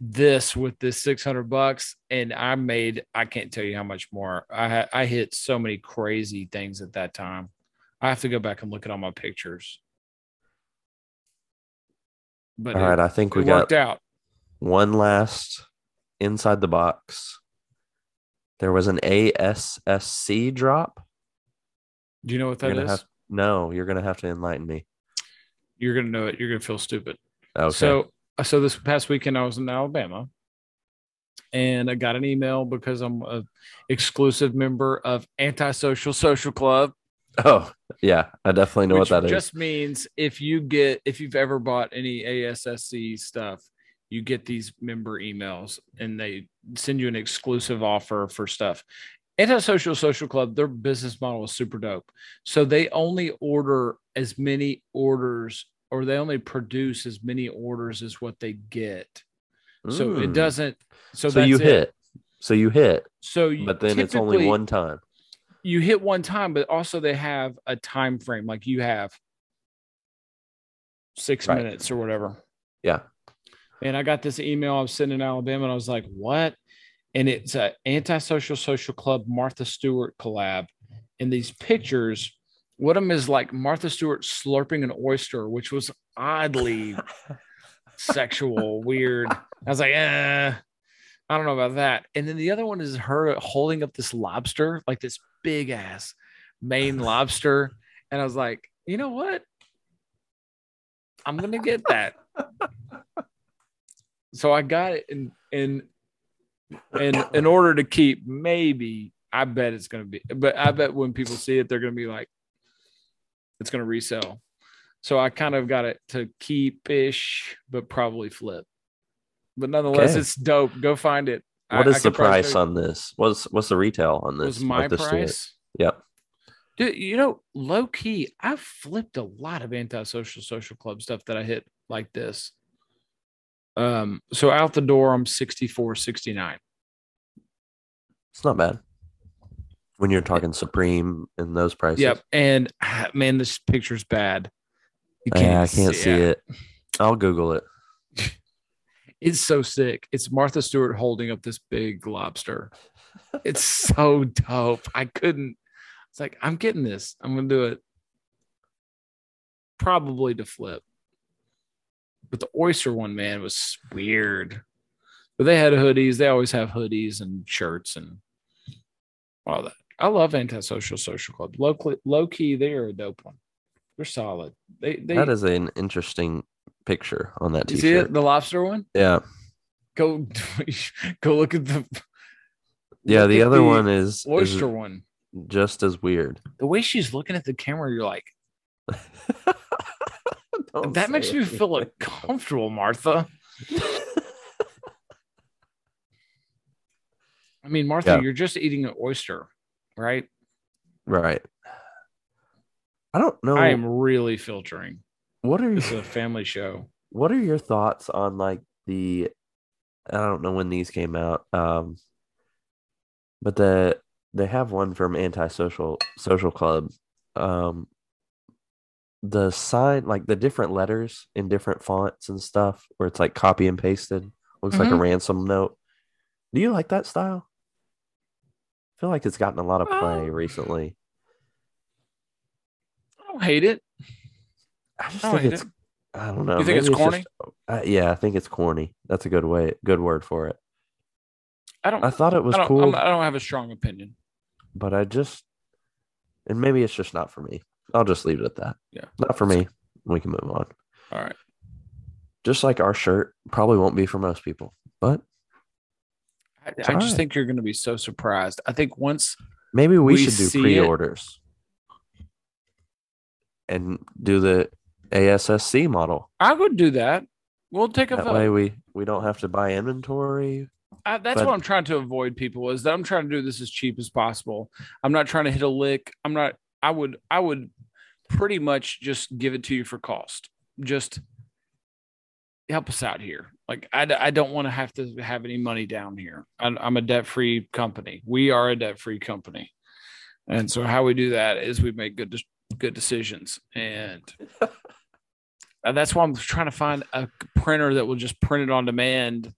this with this six hundred bucks, and I made I can't tell you how much more. I, I hit so many crazy things at that time. I have to go back and look at all my pictures. But All it, right, I think we got worked out. one last inside the box. There was an ASSC drop. Do you know what You're gonna have no. You're gonna have to enlighten me. You're gonna know it. You're gonna feel stupid. Okay. So, uh, so this past weekend I was in Alabama, and I got an email because I'm a exclusive member of Antisocial Social Club. oh yeah, I definitely know what that is. just means if you get if you've ever bought any ASSC stuff, you get these member emails and they send you an exclusive offer for stuff. Antisocial Social social Club, their business model is super dope. So they only order as many orders or they only produce as many orders as what they get. So it Mm. doesn't so, So, you that's it. hit. So you hit, So you but then it's only one time. you hit one time, but also they have a time frame. Like you have six Right. minutes or whatever. Yeah. And I got this email. I was sitting in Alabama and I was like, what? And it's a antisocial social club Martha Stewart collab. And these pictures, one of them is like Martha Stewart slurping an oyster, which was oddly sexual, weird. I was like, eh, I don't know about that. And then the other one is her holding up this lobster, like this big ass Maine lobster. And I was like, you know what? I'm gonna get that. so I got it and in in in order to keep maybe I bet it's gonna be, but I bet when people see it, they're gonna be like, It's going to resell. So I kind of got it to keep ish, but probably flip. But nonetheless, Okay. it's dope. Go find it. What I- is I the price on this? What's what's the retail on this? Was my Stewart? price? Yep. Dude, you know, low key, I've flipped a lot of antisocial social club stuff that I hit like this. Um, so out the door, I'm 64, 69. It's not bad. When you're talking Supreme and those prices. Yep. And ah, man, this picture's bad. You Yeah, I can't see it. it. I'll Google it. It's so sick. It's Martha Stewart holding up this big lobster. It's so dope. I couldn't. It's like I'm getting this. I'm gonna do it. Probably to flip. But the oyster one, man, was weird. But they had hoodies. They always have hoodies and shirts and all that. I love antisocial social club. Low, low key, they are a dope one. They're solid. They they that is an interesting picture on that you t-shirt. see it, the lobster one. Yeah. Go go look at the Yeah, the other the one is, is oyster one. just as weird. The way she's looking at the camera, you're like, Don't that say makes me feel uncomfortable, Martha. I mean, Martha, Yeah. you're just eating an oyster, right? right. I don't know. I am really filtering. what are This is a family show. what are your thoughts on like the I don't know when these came out. Um but the they have one from Antisocial Social Club. Um the sign like the different letters in different fonts and stuff where it's like copy and pasted looks like a Mhm. ransom note. Do you like that style? I feel like it's gotten a lot of play Uh, recently. I don't hate it. I just I don't think it's it. I don't know. You think it's corny? just- uh, yeah, I think it's corny. That's a good way, good word for it. I don't. I thought it was I cool, I don't have a strong opinion. but I just, and maybe it's just not for me. I'll just leave it at that. Yeah. not for me. We can move on. All right. Just like our shirt probably won't be for most people, but I, I just right. think you're going to be so surprised. I think once maybe we, We should do pre-orders and do the ASSC model. I would do that, we'll take a That vote. way we we don't have to buy inventory. I, that's But- what I'm trying to avoid. People is that I'm trying to do this as cheap as possible. I'm not trying to hit a lick. I'm not. I would. I would pretty much just give it to you for cost. Just help us out here. Like I, I don't want to have to have any money down here. I'm, I'm a debt free company. We are a debt free company, and so how we do that is we make good good decisions, and and that's why I'm trying to find a printer that will just print it on demand.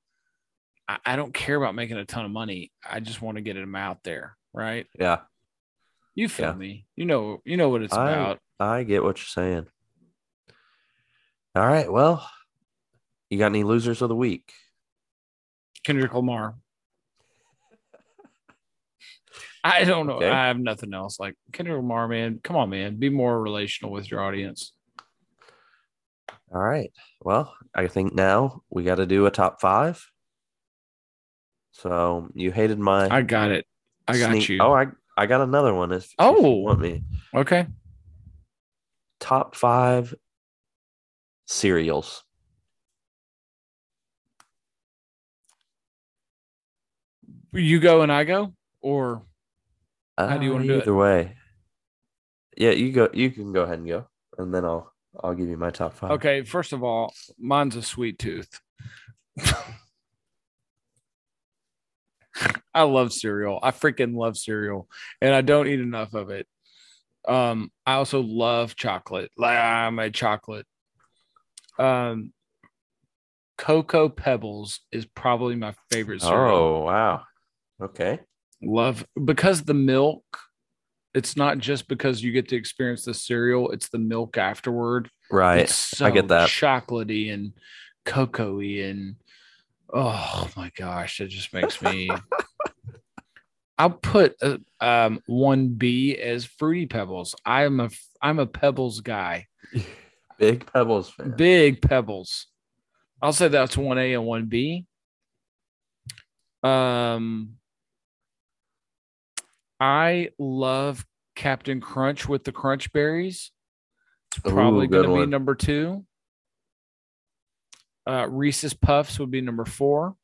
I, I don't care about making a ton of money. I just want to get them out there, right? Yeah, You feel Yeah. me? You know, you know what it's I- about. I get what you're saying. All right, well, you got any losers of the week? Kendrick Lamar. I don't know. Okay. I have nothing else. Like Kendrick Lamar, man. Come on, man. Be more relational with your audience. All right. Well, I think now we got to do a top five. So you hated my. I got it. I got sneak- you. Oh, I I got another one. If, if you Oh. want me okay. top five cereals. You go and I go, or How do you Uh, wanna do it? Either way. Yeah, you go. You can go ahead and go, and then I'll I'll give you my top five. okay. First of all, mine's a sweet tooth. I love cereal. I freaking love cereal, and I don't eat enough of it. Um, I also love chocolate. Like I'm a chocolate. Um, Cocoa Pebbles is probably my favorite cereal. Oh wow. Okay. Love because the milk. It's not just because you get to experience the cereal; it's the milk afterward. Right. It's so I get that. chocolatey and cocoa-y and oh my gosh, it just makes me. I'll put uh, um one B as fruity pebbles. I'm a I'm a pebbles guy. Big Pebbles fan. Big pebbles. I'll say that's one A and one B. Um, I love Captain Crunch with the crunch berries. It's probably going to be number two. Uh, Reese's Puffs would be number four.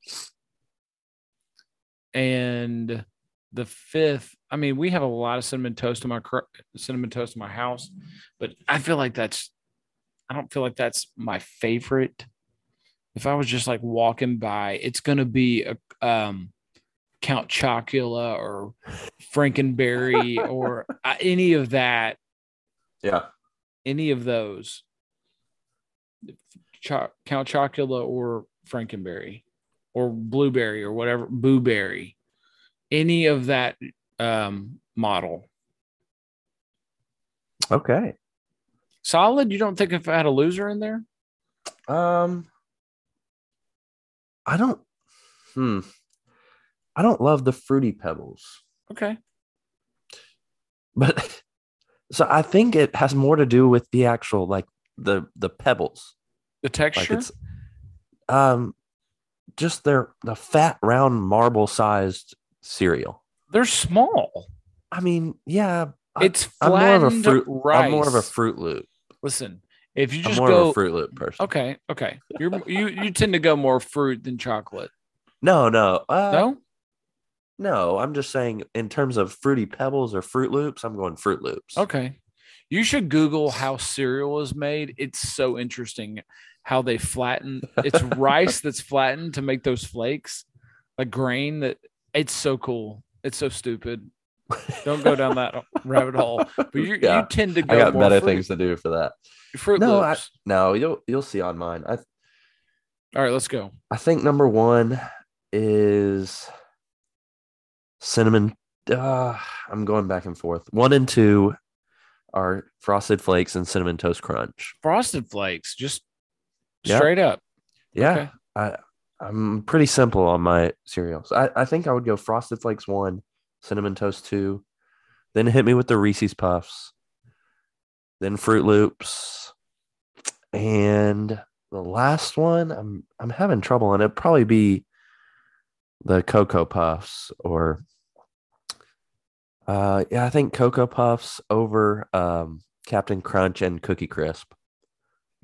And the fifth, I mean, we have a lot of cinnamon toast in my cinnamon toast in my house, but I feel like that's, I don't feel like that's my favorite. If I was just like walking by, it's going to be a um, Count Chocula or Frankenberry or uh, any of that Yeah. any of those Count chocula or frankenberry or blueberry or whatever blueberry any of that um model Okay. solid you don't think if i had a loser in there Um, I don't. Hmm. I don't love the fruity pebbles, okay but so I think it has more to do with the actual like the the pebbles. The Like texture it's um just their the fat round marble sized cereal. they're small I mean, yeah, it's I'm more of a fruit. rice. I'm more of a Fruit Loop. listen if you I'm just more go of a Fruit Loop person. okay okay you're you you tend to go more fruit than chocolate No, no, uh, no no. I'm just saying in terms of fruity pebbles or Fruit Loops, I'm going Fruit Loops. Okay. You should Google how cereal is made. It's so interesting how they flatten. It's rice that's flattened to make those flakes, a grain that it's so cool. It's so stupid. Don't go down that rabbit hole. But you Yeah, you tend to go I got better fruit, things to do for that. Fruit No, I- No, you'll you'll see on mine. I All right, let's go. I think number one is cinnamon. Uh, I'm going back and forth. One and two are frosted flakes and cinnamon toast crunch. Frosted Flakes, just Straight up. Yeah, Okay. I I'm pretty simple on my cereals. I, I think I would go frosted flakes one, cinnamon toast two, then hit me with the Reese's Puffs, then Fruit Loops, and the last one I'm I'm having trouble and it'd probably be the Cocoa Puffs or uh yeah I think Cocoa Puffs over um Captain Crunch and Cookie Crisp.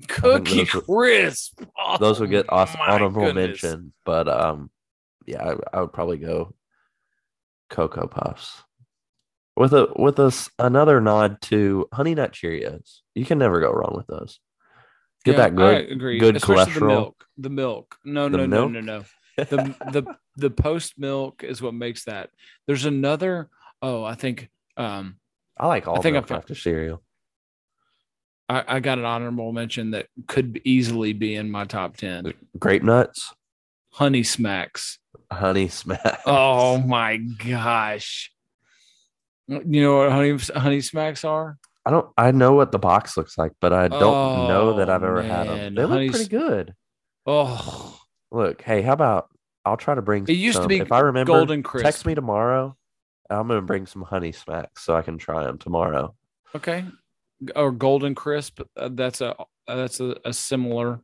Cookie those would- Crisp. those would get Oh, my honorable goodness. mention, but um, yeah, I, I would probably go Cocoa Puffs with a with us another nod to Honey Nut Cheerios. You can never go wrong with those. Get Yeah, that good. I agree. good Especially The cholesterol. milk. The milk. No, The no, milk? no, no, no. The the the post milk is what makes that. There's another. Oh, I think um I like all I think milk after cereal. I, I got an honorable mention that could easily be in my top ten. Grape nuts, Honey Smacks. honey smack. Oh my gosh. You know what honey honey smacks are? I don't. I know what the box looks like, but I don't know oh, that Oh, I've ever had them. man. They look pretty good. Oh, Look, hey, how about I'll try to bring. it used to be if I remember. golden crisp. Text me tomorrow. I'm gonna bring some honey smacks so I can try them tomorrow. Okay. Or golden crisp. uh, that's a uh, that's a, a similar,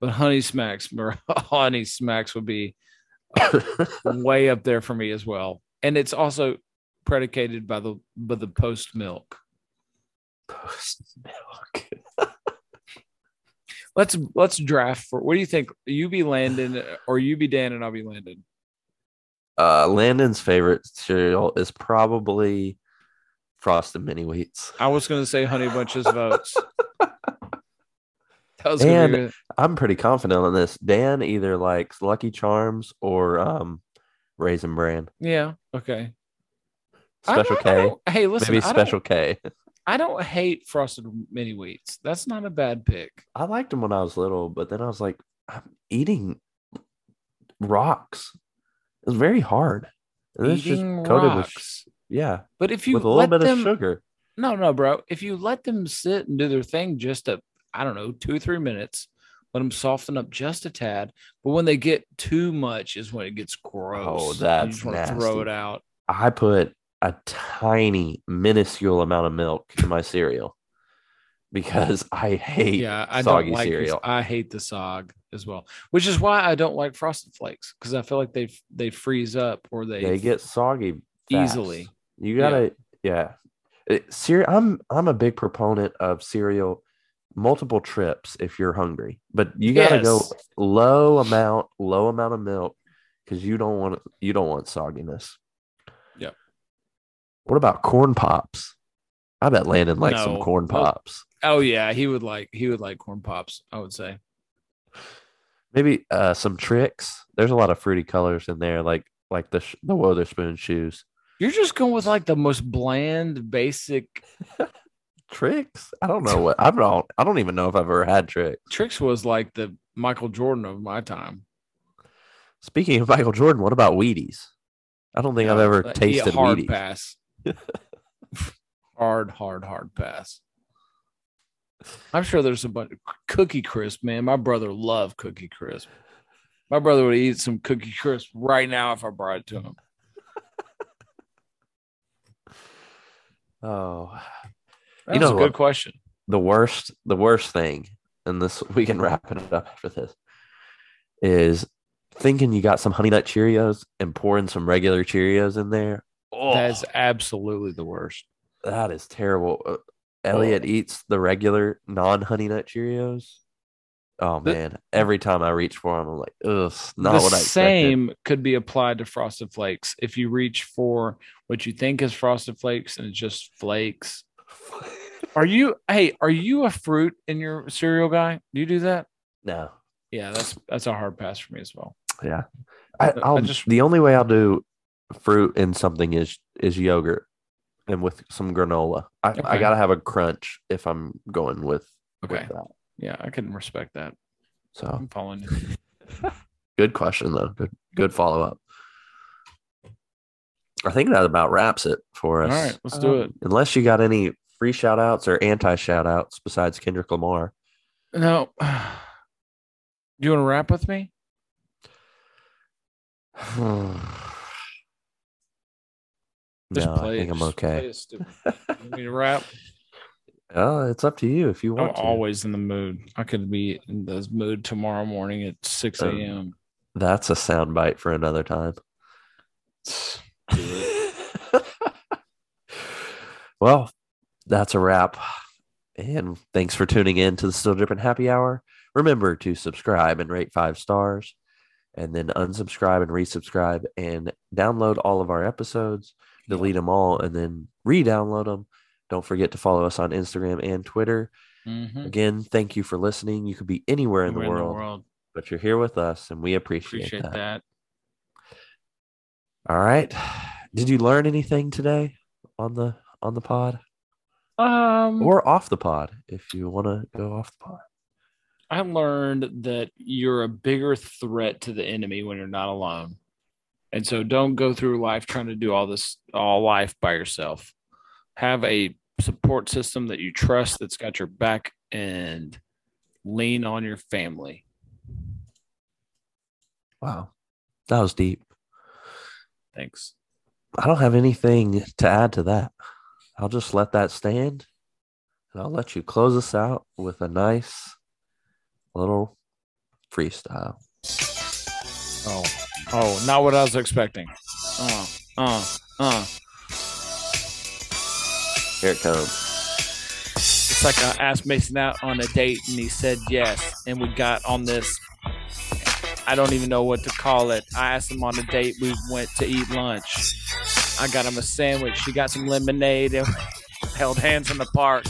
but honey smacks, honey smacks would be way up there for me as well. And it's also predicated by the by the post milk. Post milk. Let's let's draft for. What do you think? You be Landon or you be Dan and I'll be Landon. Uh, Landon's favorite cereal is probably Frosted Mini Wheats. I was going to say Honey Bunches of Oats. That was And- be, I'm pretty confident on this. Dan either likes Lucky Charms or um, Raisin Bran. yeah. Okay. Special K. Hey, listen. Maybe Special K. I don't hate frosted mini wheats. That's not a bad pick. I liked them when I was little, but then I was like, I'm eating rocks. It was very hard. And it's just Eating coated with rocks. Yeah, But if you with a little bit them, of sugar. no, no, bro. If you let them sit and do their thing, just a, I don't know, two three minutes, let them soften up just a tad. But when they get too much, is when it gets gross. Oh, You that's just want throw it out. I put a tiny, minuscule amount of milk in my cereal because I hate Yeah, I soggy don't like. cereal. I hate the sog as well, which is why I don't like frosted flakes because I feel like they they freeze up or they they get soggy fast. easily. You gotta, yeah. It, cere- I'm I'm a big proponent of cereal, multiple trips if you're hungry, but you gotta go low amount, low amount of milk because you don't want you don't want sogginess. Yep. What about corn pops? I bet Landon likes some corn pops. Oh yeah, he would like he would like corn pops. I would say. Maybe uh, some Trix. There's a lot of fruity colors in there, like like the sh- the Witherspoon shoes. You're just going with like the most bland, basic Trix? I don't know what I don't. I don't even know if I've ever had Trix. Trix. Was like the Michael Jordan of my time. Speaking of Michael Jordan, what about Wheaties? I don't think I've ever Uh, tasted yeah, hard Wheaties. pass. hard, hard, hard pass. I'm sure there's a bunch cookie crisp, man. My brother loved cookie crisp. My brother would eat some cookie crisp right now if I brought it to him. Oh, That You know a good what? question. the worst, the worst thing, and this we can wrap it up after this, is thinking you got some Honey Nut Cheerios and pouring some regular Cheerios in there. Oh, That's absolutely the worst. that is terrible. Uh, Elliot eats the regular non Honey Nut Cheerios. Oh The- man! Every time I reach for them, I'm like, ugh, not the what I expected. same could be applied to frosted flakes. If you reach for what you think is frosted flakes and it's just flakes. Are you hey, are you a fruit in your cereal guy? Do you do that? no, Yeah, that's that's a hard pass for me as well. yeah. I, I I'll just- the only way I'll do fruit in something is is yogurt and with some granola. I, I gotta have a crunch if I'm going with, with Okay. that. Yeah, I can respect that. So I'm following you. good question though. Good good follow up. I think that about wraps it for us. right, let's do it. Unless you got any free shout outs or anti shout outs besides Kendrick Lamar. No. Do you want to wrap with me? no, Just I think it. I'm Just okay. it stupid. You want me to rap? Oh, it's up to you if you want. I'm to. always in the mood. I could be in the mood tomorrow morning at 6 Um, a.m. That's a sound bite for another time. well, that's a wrap. And thanks for tuning in to the Still Dripping Happy Hour. Remember to subscribe and rate five stars, and then unsubscribe and resubscribe and download all of our episodes, delete them all, and then re download them. Don't forget to follow us on Instagram and Twitter. Mhm. Again, thank you for listening. You could be anywhere in, the, Anywhere world, but you're here with us, and we appreciate, Appreciate that. that. All right. Did you learn anything today on the on the pod Um, or off the pod if you want to go off the pod? I learned that you're a bigger threat to the enemy when you're not alone. And so don't go through life trying to do all this all life by yourself. Have a support system that you trust that's got your back and lean on your family. Wow. That was deep. Thanks. I don't have anything to add to that. I'll just let that stand and I'll let you close us out with a nice little freestyle. Oh, oh, not what I was expecting. Uh, uh, uh. Here it comes. It's like I asked Mason out on a date and he said yes. And we got on this. I don't even know what to call it. I asked him on a date. We went to eat lunch. I got him a sandwich. He got some lemonade and held hands in the park.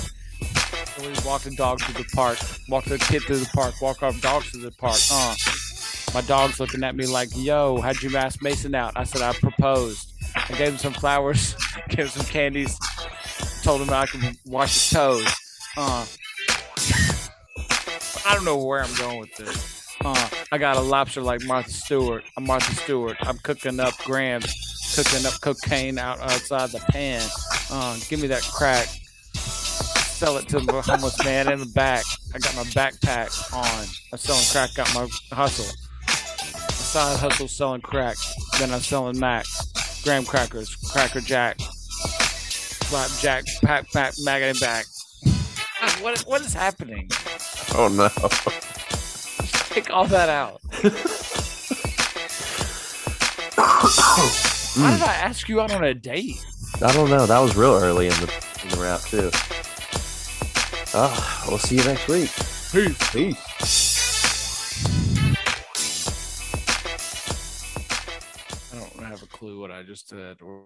We walked the dog through the park. Walked the kid through the park. Walked our dogs through the park. Uh, my dog's looking at me like, yo, how'd you ask Mason out? I said, I proposed. I gave him some flowers, gave him some candies, told him I could wash his toes. Uh, I don't know where I'm going with this. Uh, I got a lobster like Martha Stewart. I'm Martha Stewart. I'm cooking up grams, cooking up cocaine out outside the pan. Uh, give me that crack. Sell it to the homeless man in the back. I got my backpack on. I'm selling crack. Got my hustle. A side hustle selling crack. Then I'm selling Mac, graham crackers, Cracker Jack, Flapjack, pack, pack, maggot back. What, what is happening? Oh no. Take all that out. Why did I ask you out on a date? I don't know. That was real early in the in the rap too. Ah, we'll see you next week. Peace. Peace. I don't have a clue what I just said. Or